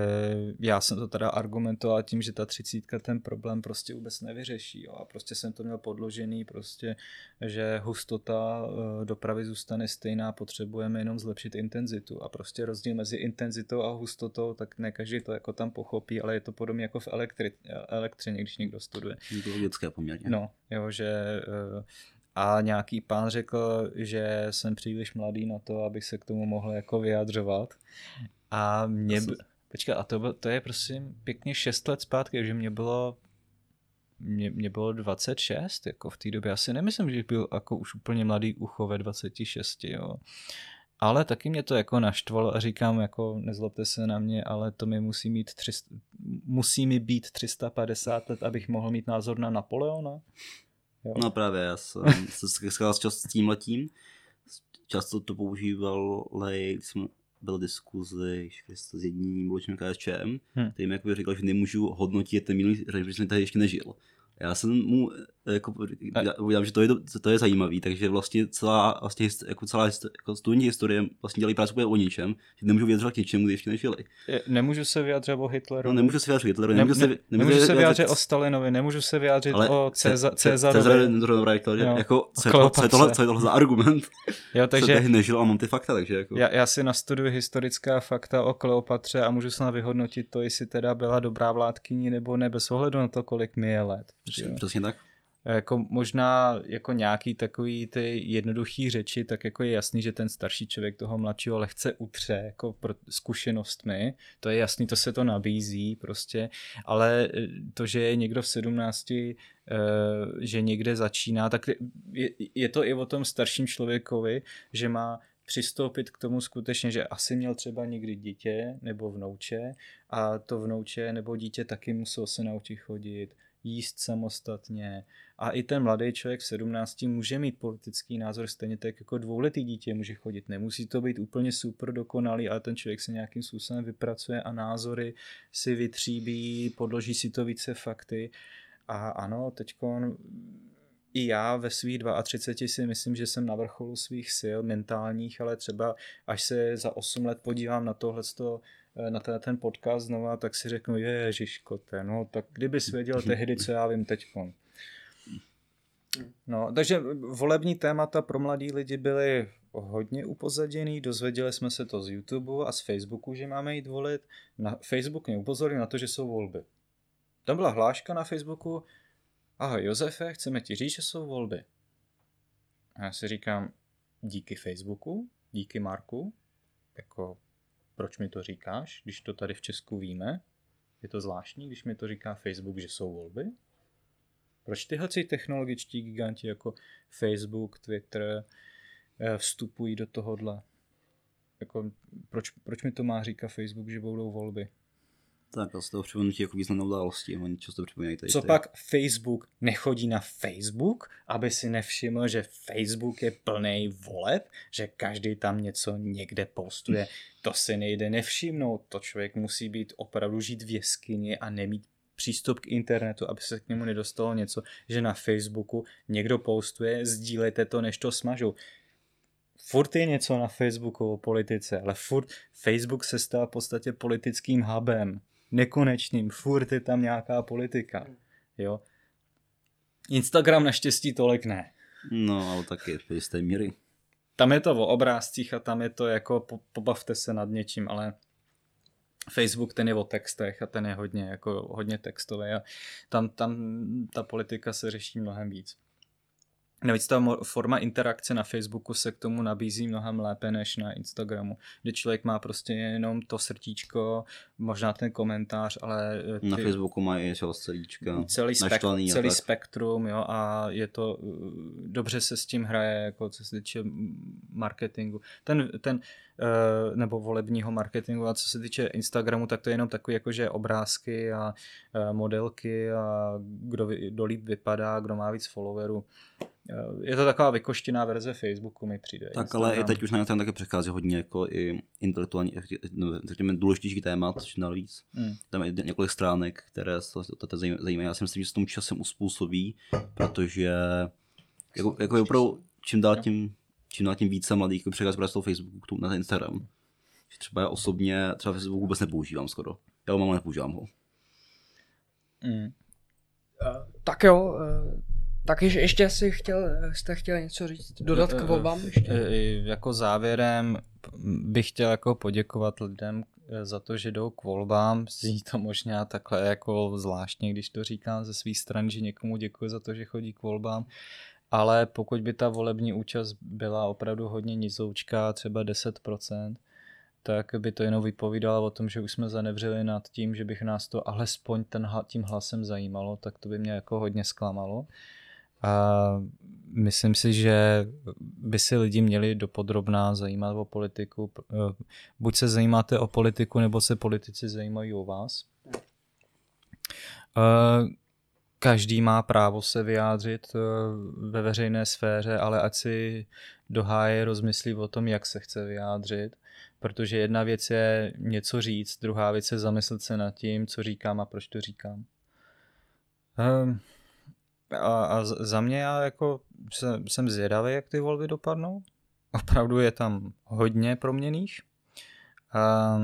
já jsem to teda argumentoval tím, že ta třicítka ten problém prostě vůbec nevyřeší. Jo. A prostě jsem to měl podložený, prostě, že hustota e, dopravy zůstane stejná, potřebujeme jenom zlepšit intenzitu. A prostě rozdíl mezi intenzitou a hustotou, tak ne každý to jako tam pochopí, ale je to podobně jako v elektri- elektřině, když někdo studuje. Je to logické poměrně. No, jo, že e, a nějaký pán řekl, že jsem příliš mladý na to, abych se k tomu mohl jako vyjadřovat. A mě... B... Počkej, a to, to je prosím pěkně 6 let zpátky, že mě bylo mě, mě bylo 26, jako v té době asi nemyslím, že byl jako už úplně mladý ucho ve 26, jo. Ale taky mě to jako naštvalo a říkám, jako nezlobte se na mě, ale to mi musí mít 300, musí mi být 350 let, abych mohl mít názor na Napoleona. Jo. No právě, já jsem se setkal s tím letím. Často to používal, když jsme byl diskuzi s jedním mluvčím KSČM, hmm. který mi jako říkal, že nemůžu hodnotit ten minulý jsem tady ještě nežil. Já jsem mu jako, já, že to je, to je zajímavý, takže vlastně celá, vlastně, jako celá jako studijní historie vlastně dělají práci o ničem, že nemůžu vyjadřovat k něčemu, když ještě nežili. Nemůžu se vyjadřovat o Hitleru. No, nemůžu se vyjadřovat o Hitleru, nemůžu, ne, se, nemůžu, nemůžu se vyjádřit o Stalinovi, nemůžu se vyjádřit ale o Ceza, Cezarovi. Cezarovi, Cezar, jako, co, je to, co, je tohle, co je tohle za argument? Jo, takže, jsem nežil a mám ty fakta, takže jako. Já, já si nastuduji historická fakta o Kleopatře a můžu snad vyhodnotit to, jestli teda byla dobrá vládkyní nebo ne, bez ohledu na to, kolik mi je let. Přesně tak jako možná jako nějaký takový ty jednoduchý řeči, tak jako je jasný, že ten starší člověk toho mladšího lehce utře jako pro zkušenostmi, to je jasný, to se to nabízí prostě, ale eh, to, že je někdo v 17, eh, že někde začíná, tak je, je to i o tom starším člověkovi, že má přistoupit k tomu skutečně, že asi měl třeba někdy dítě nebo vnouče a to vnouče nebo dítě taky musel se naučit chodit, jíst samostatně. A i ten mladý člověk v 17 může mít politický názor stejně tak jako dvouletý dítě může chodit. Nemusí to být úplně super dokonalý, ale ten člověk se nějakým způsobem vypracuje a názory si vytříbí, podloží si to více fakty. A ano, teď i já ve svých 32 si myslím, že jsem na vrcholu svých sil mentálních, ale třeba až se za 8 let podívám na tohle na ten, ten podcast znova, tak si řeknu, ježiškote, no tak kdyby věděl tehdy, co já vím teď. No, takže volební témata pro mladí lidi byly hodně upozaděný, dozvěděli jsme se to z YouTube a z Facebooku, že máme jít volit. Na Facebook mě upozornil na to, že jsou volby. Tam byla hláška na Facebooku, ahoj Josefe, chceme ti říct, že jsou volby. A já si říkám, díky Facebooku, díky Marku, jako proč mi to říkáš, když to tady v Česku víme? Je to zvláštní, když mi to říká Facebook, že jsou volby? Proč tyhle technologičtí giganti jako Facebook, Twitter eh, vstupují do tohohle? Jako, proč, proč mi to má říkat Facebook, že budou volby? Tak a z toho připomenutí jako významnou události, oni často připomínají tady. Co pak Facebook nechodí na Facebook, aby si nevšiml, že Facebook je plný voleb, že každý tam něco někde postuje. To si nejde nevšimnout, to člověk musí být opravdu žít v jeskyni a nemít přístup k internetu, aby se k němu nedostalo něco, že na Facebooku někdo postuje, sdílejte to, než to smažou. Furt je něco na Facebooku o politice, ale furt Facebook se stal v podstatě politickým hubem nekonečným, furt je tam nějaká politika, jo. Instagram naštěstí tolik ne. No, ale taky v jisté míry. Tam je to o obrázcích a tam je to jako po, pobavte se nad něčím, ale Facebook ten je o textech a ten je hodně, jako hodně textový a tam, tam ta politika se řeší mnohem víc. Navíc ta forma interakce na Facebooku se k tomu nabízí mnohem lépe než na Instagramu, kde člověk má prostě jenom to srdíčko, možná ten komentář, ale... Eh, ty, na Facebooku má i srdíčka, celý, spek, celý spektrum, jo, a je to, eh, dobře se s tím hraje, jako co se týče marketingu. Ten, ten nebo volebního marketingu a co se týče Instagramu, tak to je jenom takový jakože obrázky a modelky a kdo, kdo líp vypadá, kdo má víc followerů je to taková vykoštěná verze Facebooku mi přijde. Tak Instagram. ale i teď už na tam také přechází hodně jako i intelektuální, no, řekněme, důležitější témat, což navíc. Hmm. Tam je několik stránek, které se to zajímají. Já si myslím, že se tomu časem uspůsobí, protože jako, jako je opravdu čím dál tím, čím dál tím více mladých přechází z toho Facebooku na ten Instagram. Třeba já osobně třeba Facebook vůbec nepoužívám skoro. Já ho mám, nepoužívám ho. Mm. Uh, tak jo, uh, tak ještě, ještě si chtěl, jste chtěl něco říct, dodat k volbám ještě? Jako závěrem bych chtěl jako poděkovat lidem za to, že jdou k volbám. Zní to možná takhle jako zvláštně, když to říkám ze své strany, že někomu děkuji za to, že chodí k volbám. Ale pokud by ta volební účast byla opravdu hodně nizoučká, třeba 10%, tak by to jenom vypovídalo o tom, že už jsme zanevřeli nad tím, že bych nás to alespoň ten, tím hlasem zajímalo, tak to by mě jako hodně zklamalo. A myslím si, že by si lidi měli dopodrobná zajímat o politiku. Eh, buď se zajímáte o politiku, nebo se politici zajímají o vás. Každý má právo se vyjádřit eh, ve veřejné sféře, ale ať si doháje rozmyslí o tom, jak se chce vyjádřit, protože jedna věc je něco říct, druhá věc je zamyslet se nad tím, co říkám a proč to říkám. Um, a, a za mě já jako jsem, jsem zvědavý, jak ty volby dopadnou. Opravdu je tam hodně proměných. A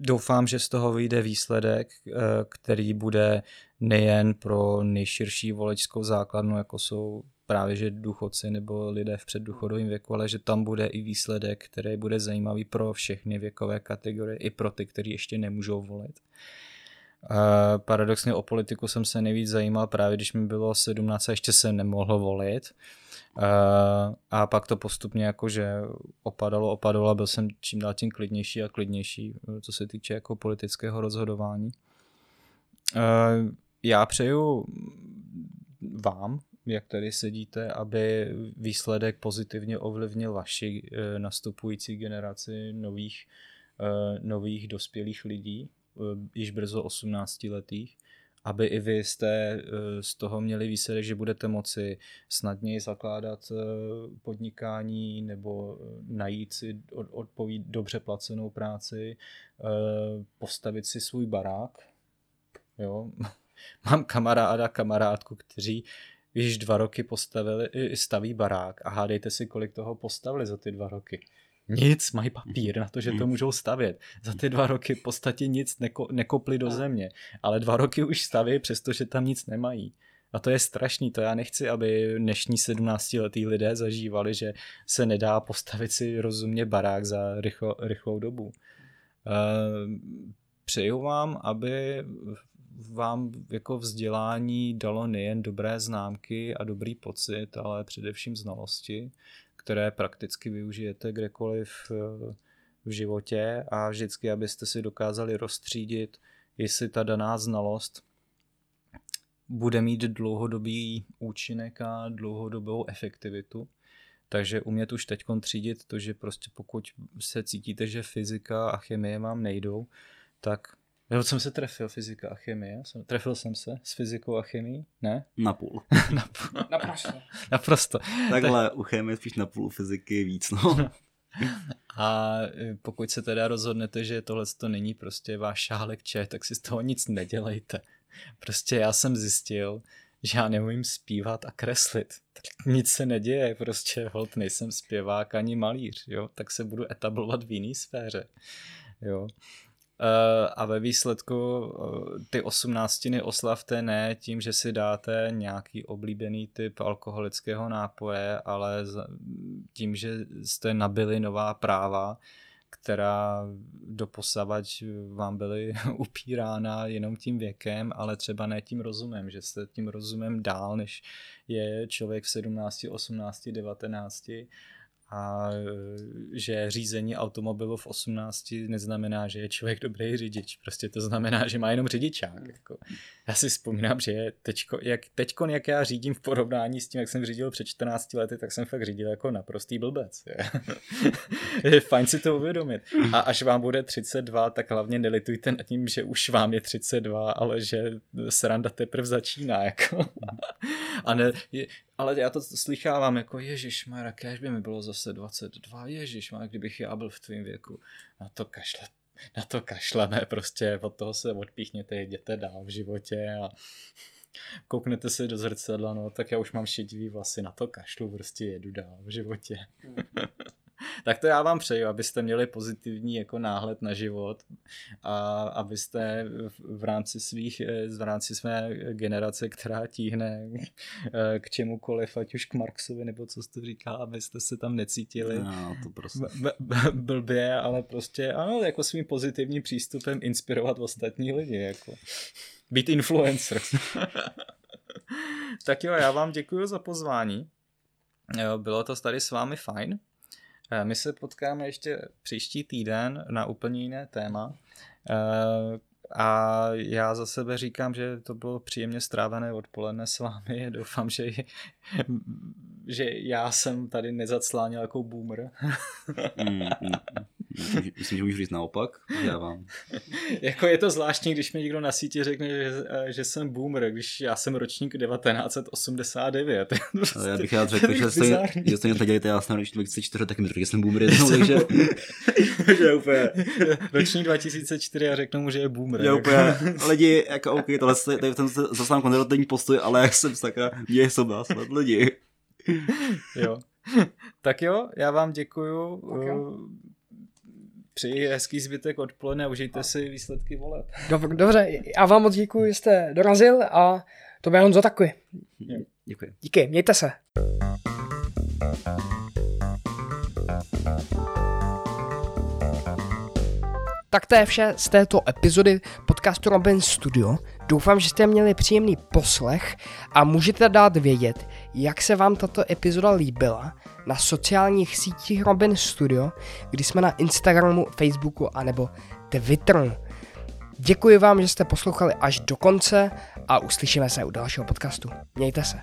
doufám, že z toho vyjde výsledek, eh, který bude nejen pro nejširší volečskou základnu, jako jsou právě že důchodci nebo lidé v předdůchodovém věku, ale že tam bude i výsledek, který bude zajímavý pro všechny věkové kategorie, i pro ty, kteří ještě nemůžou volit. Uh, paradoxně o politiku jsem se nejvíc zajímal právě, když mi bylo 17 a ještě jsem nemohl volit. Uh, a pak to postupně jakože opadalo, opadalo a byl jsem čím dál tím klidnější a klidnější, co se týče jako politického rozhodování. Uh, já přeju vám, jak tady sedíte, aby výsledek pozitivně ovlivnil vaši nastupující generaci nových, nových dospělých lidí, Eh, již brzo 18 letých, aby i vy jste eh, z toho měli výsledek, že budete moci snadněji zakládat eh, podnikání nebo najít si odpovíd dobře placenou práci, postavit si svůj barák. Jo? Mám kamaráda, kamarádku, kteří již dva roky postavili, staví barák a hádejte si, kolik toho postavili za ty dva roky. Nic, mají papír na to, že to můžou stavět. Za ty dva roky v podstatě nic neko, nekopli do země, ale dva roky už staví, přestože tam nic nemají. A to je strašný, to já nechci, aby dnešní 17-letý lidé zažívali, že se nedá postavit si rozumně barák za rychlo, rychlou dobu. Uh, přeju vám, aby vám jako vzdělání dalo nejen dobré známky a dobrý pocit, ale především znalosti které prakticky využijete kdekoliv eh, v životě a vždycky, abyste si dokázali rozstřídit, jestli ta daná znalost bude mít dlouhodobý účinek a dlouhodobou efektivitu. Takže umět už teď třídit to, že prostě pokud se cítíte, že fyzika a chemie vám nejdou, tak nebo jsem se trefil, fyzika a chemie. Jsem, trefil jsem se s fyzikou a chemií? Ne? Na půl. na půl. Naprosto. Naprosto. Takhle, u chemie spíš na půl, fyziky víc, no. A e, pokud se teda rozhodnete, že tohle to není prostě váš šálek če, tak si z toho nic nedělejte. Prostě já jsem zjistil, že já neumím zpívat a kreslit. Tak nic se neděje, prostě hold nejsem zpěvák ani malíř, jo, tak se budu etablovat v jiný sféře, jo. Eh, a ve výsledku eh, ty osmnáctiny oslavte ne tím, že si dáte nějaký oblíbený typ alkoholického nápoje, ale tím, že jste nabili nová práva, která doposavať vám byly upírána jenom tím věkem, ale třeba ne tím rozumem, že jste tím rozumem dál, než je člověk v 17, 18, 19 a e, že řízení automobilu v 18 neznamená, že je člověk dobrý řidič. Prostě to znamená, že má jenom řidičák. Jako. Já si vzpomínám, že teďko, jak, teďko, jak já řídím v porovnání s tím, jak jsem řídil před 14 lety, tak jsem fakt řídil jako naprostý blbec. Je. je fajn si to uvědomit. A až vám bude 32, tak hlavně nelitujte nad tím, že už vám je 32, ale že sranda teprve začíná. Jako. A ne, je, ale já to slychávám jako Ježíš Mara, by mi bylo zase 22, Ježíš Mara, kdybych já byl v tvém věku. Na to kašle, na to kašleme, prostě od toho se odpíchněte, jděte dál v životě a kouknete se do zrcadla, no tak já už mám šedivý vlasy, na to kašlu, prostě jedu dál v životě. tak to já vám přeju, abyste měli pozitivní jako náhled na život a abyste v rámci svých, eh, v rámci své generace, která tíhne eh, k čemukoliv, ať už k Marxovi nebo co jste říká, abyste se tam necítili no, to prostě. b- b- blbě, ale prostě ano, jako svým pozitivním přístupem inspirovat ostatní lidi, jako být influencer. tak jo, já vám děkuji za pozvání. Jo, bylo to tady s vámi fajn. Eh, my se potkáme ještě příští týden na úplně jiné téma. Eh, a já za sebe říkám, že to bylo příjemně strávené odpoledne s vámi. Doufám, že, že já jsem tady nezaclánil jako boomer. mm, mm, mm. Myslím, že můžu říct naopak. Já vám. jako je to zvláštní, když mi někdo na síti řekne, že, že jsem boomer, když já jsem ročník 1989. Ale já bych rád řekl, že jste, že jste něco dělíte, já jsem ročník 2004, tak mi řekl, že jsem boomer jednou, takže... že úplně... ročník 2004 a řeknu mu, že je boomer. Já úplně, lidi, jako OK, tohle je, tady v tom zastávám konzervativní postoj, ale jak jsem sakra, mě jsou nás lidi. jo. Tak jo, já vám děkuju. Okay přeji hezký zbytek odpoledne a užijte si výsledky voleb. Dobře, dobře, já vám moc děkuji, že jste dorazil a to bude Honzo takový. Děkuji. Díky, mějte se. Tak to je vše z této epizody podcastu Robin Studio. Doufám, že jste měli příjemný poslech a můžete dát vědět, jak se vám tato epizoda líbila na sociálních sítích Robin Studio, kdy jsme na Instagramu, Facebooku anebo Twitteru. Děkuji vám, že jste poslouchali až do konce a uslyšíme se u dalšího podcastu. Mějte se.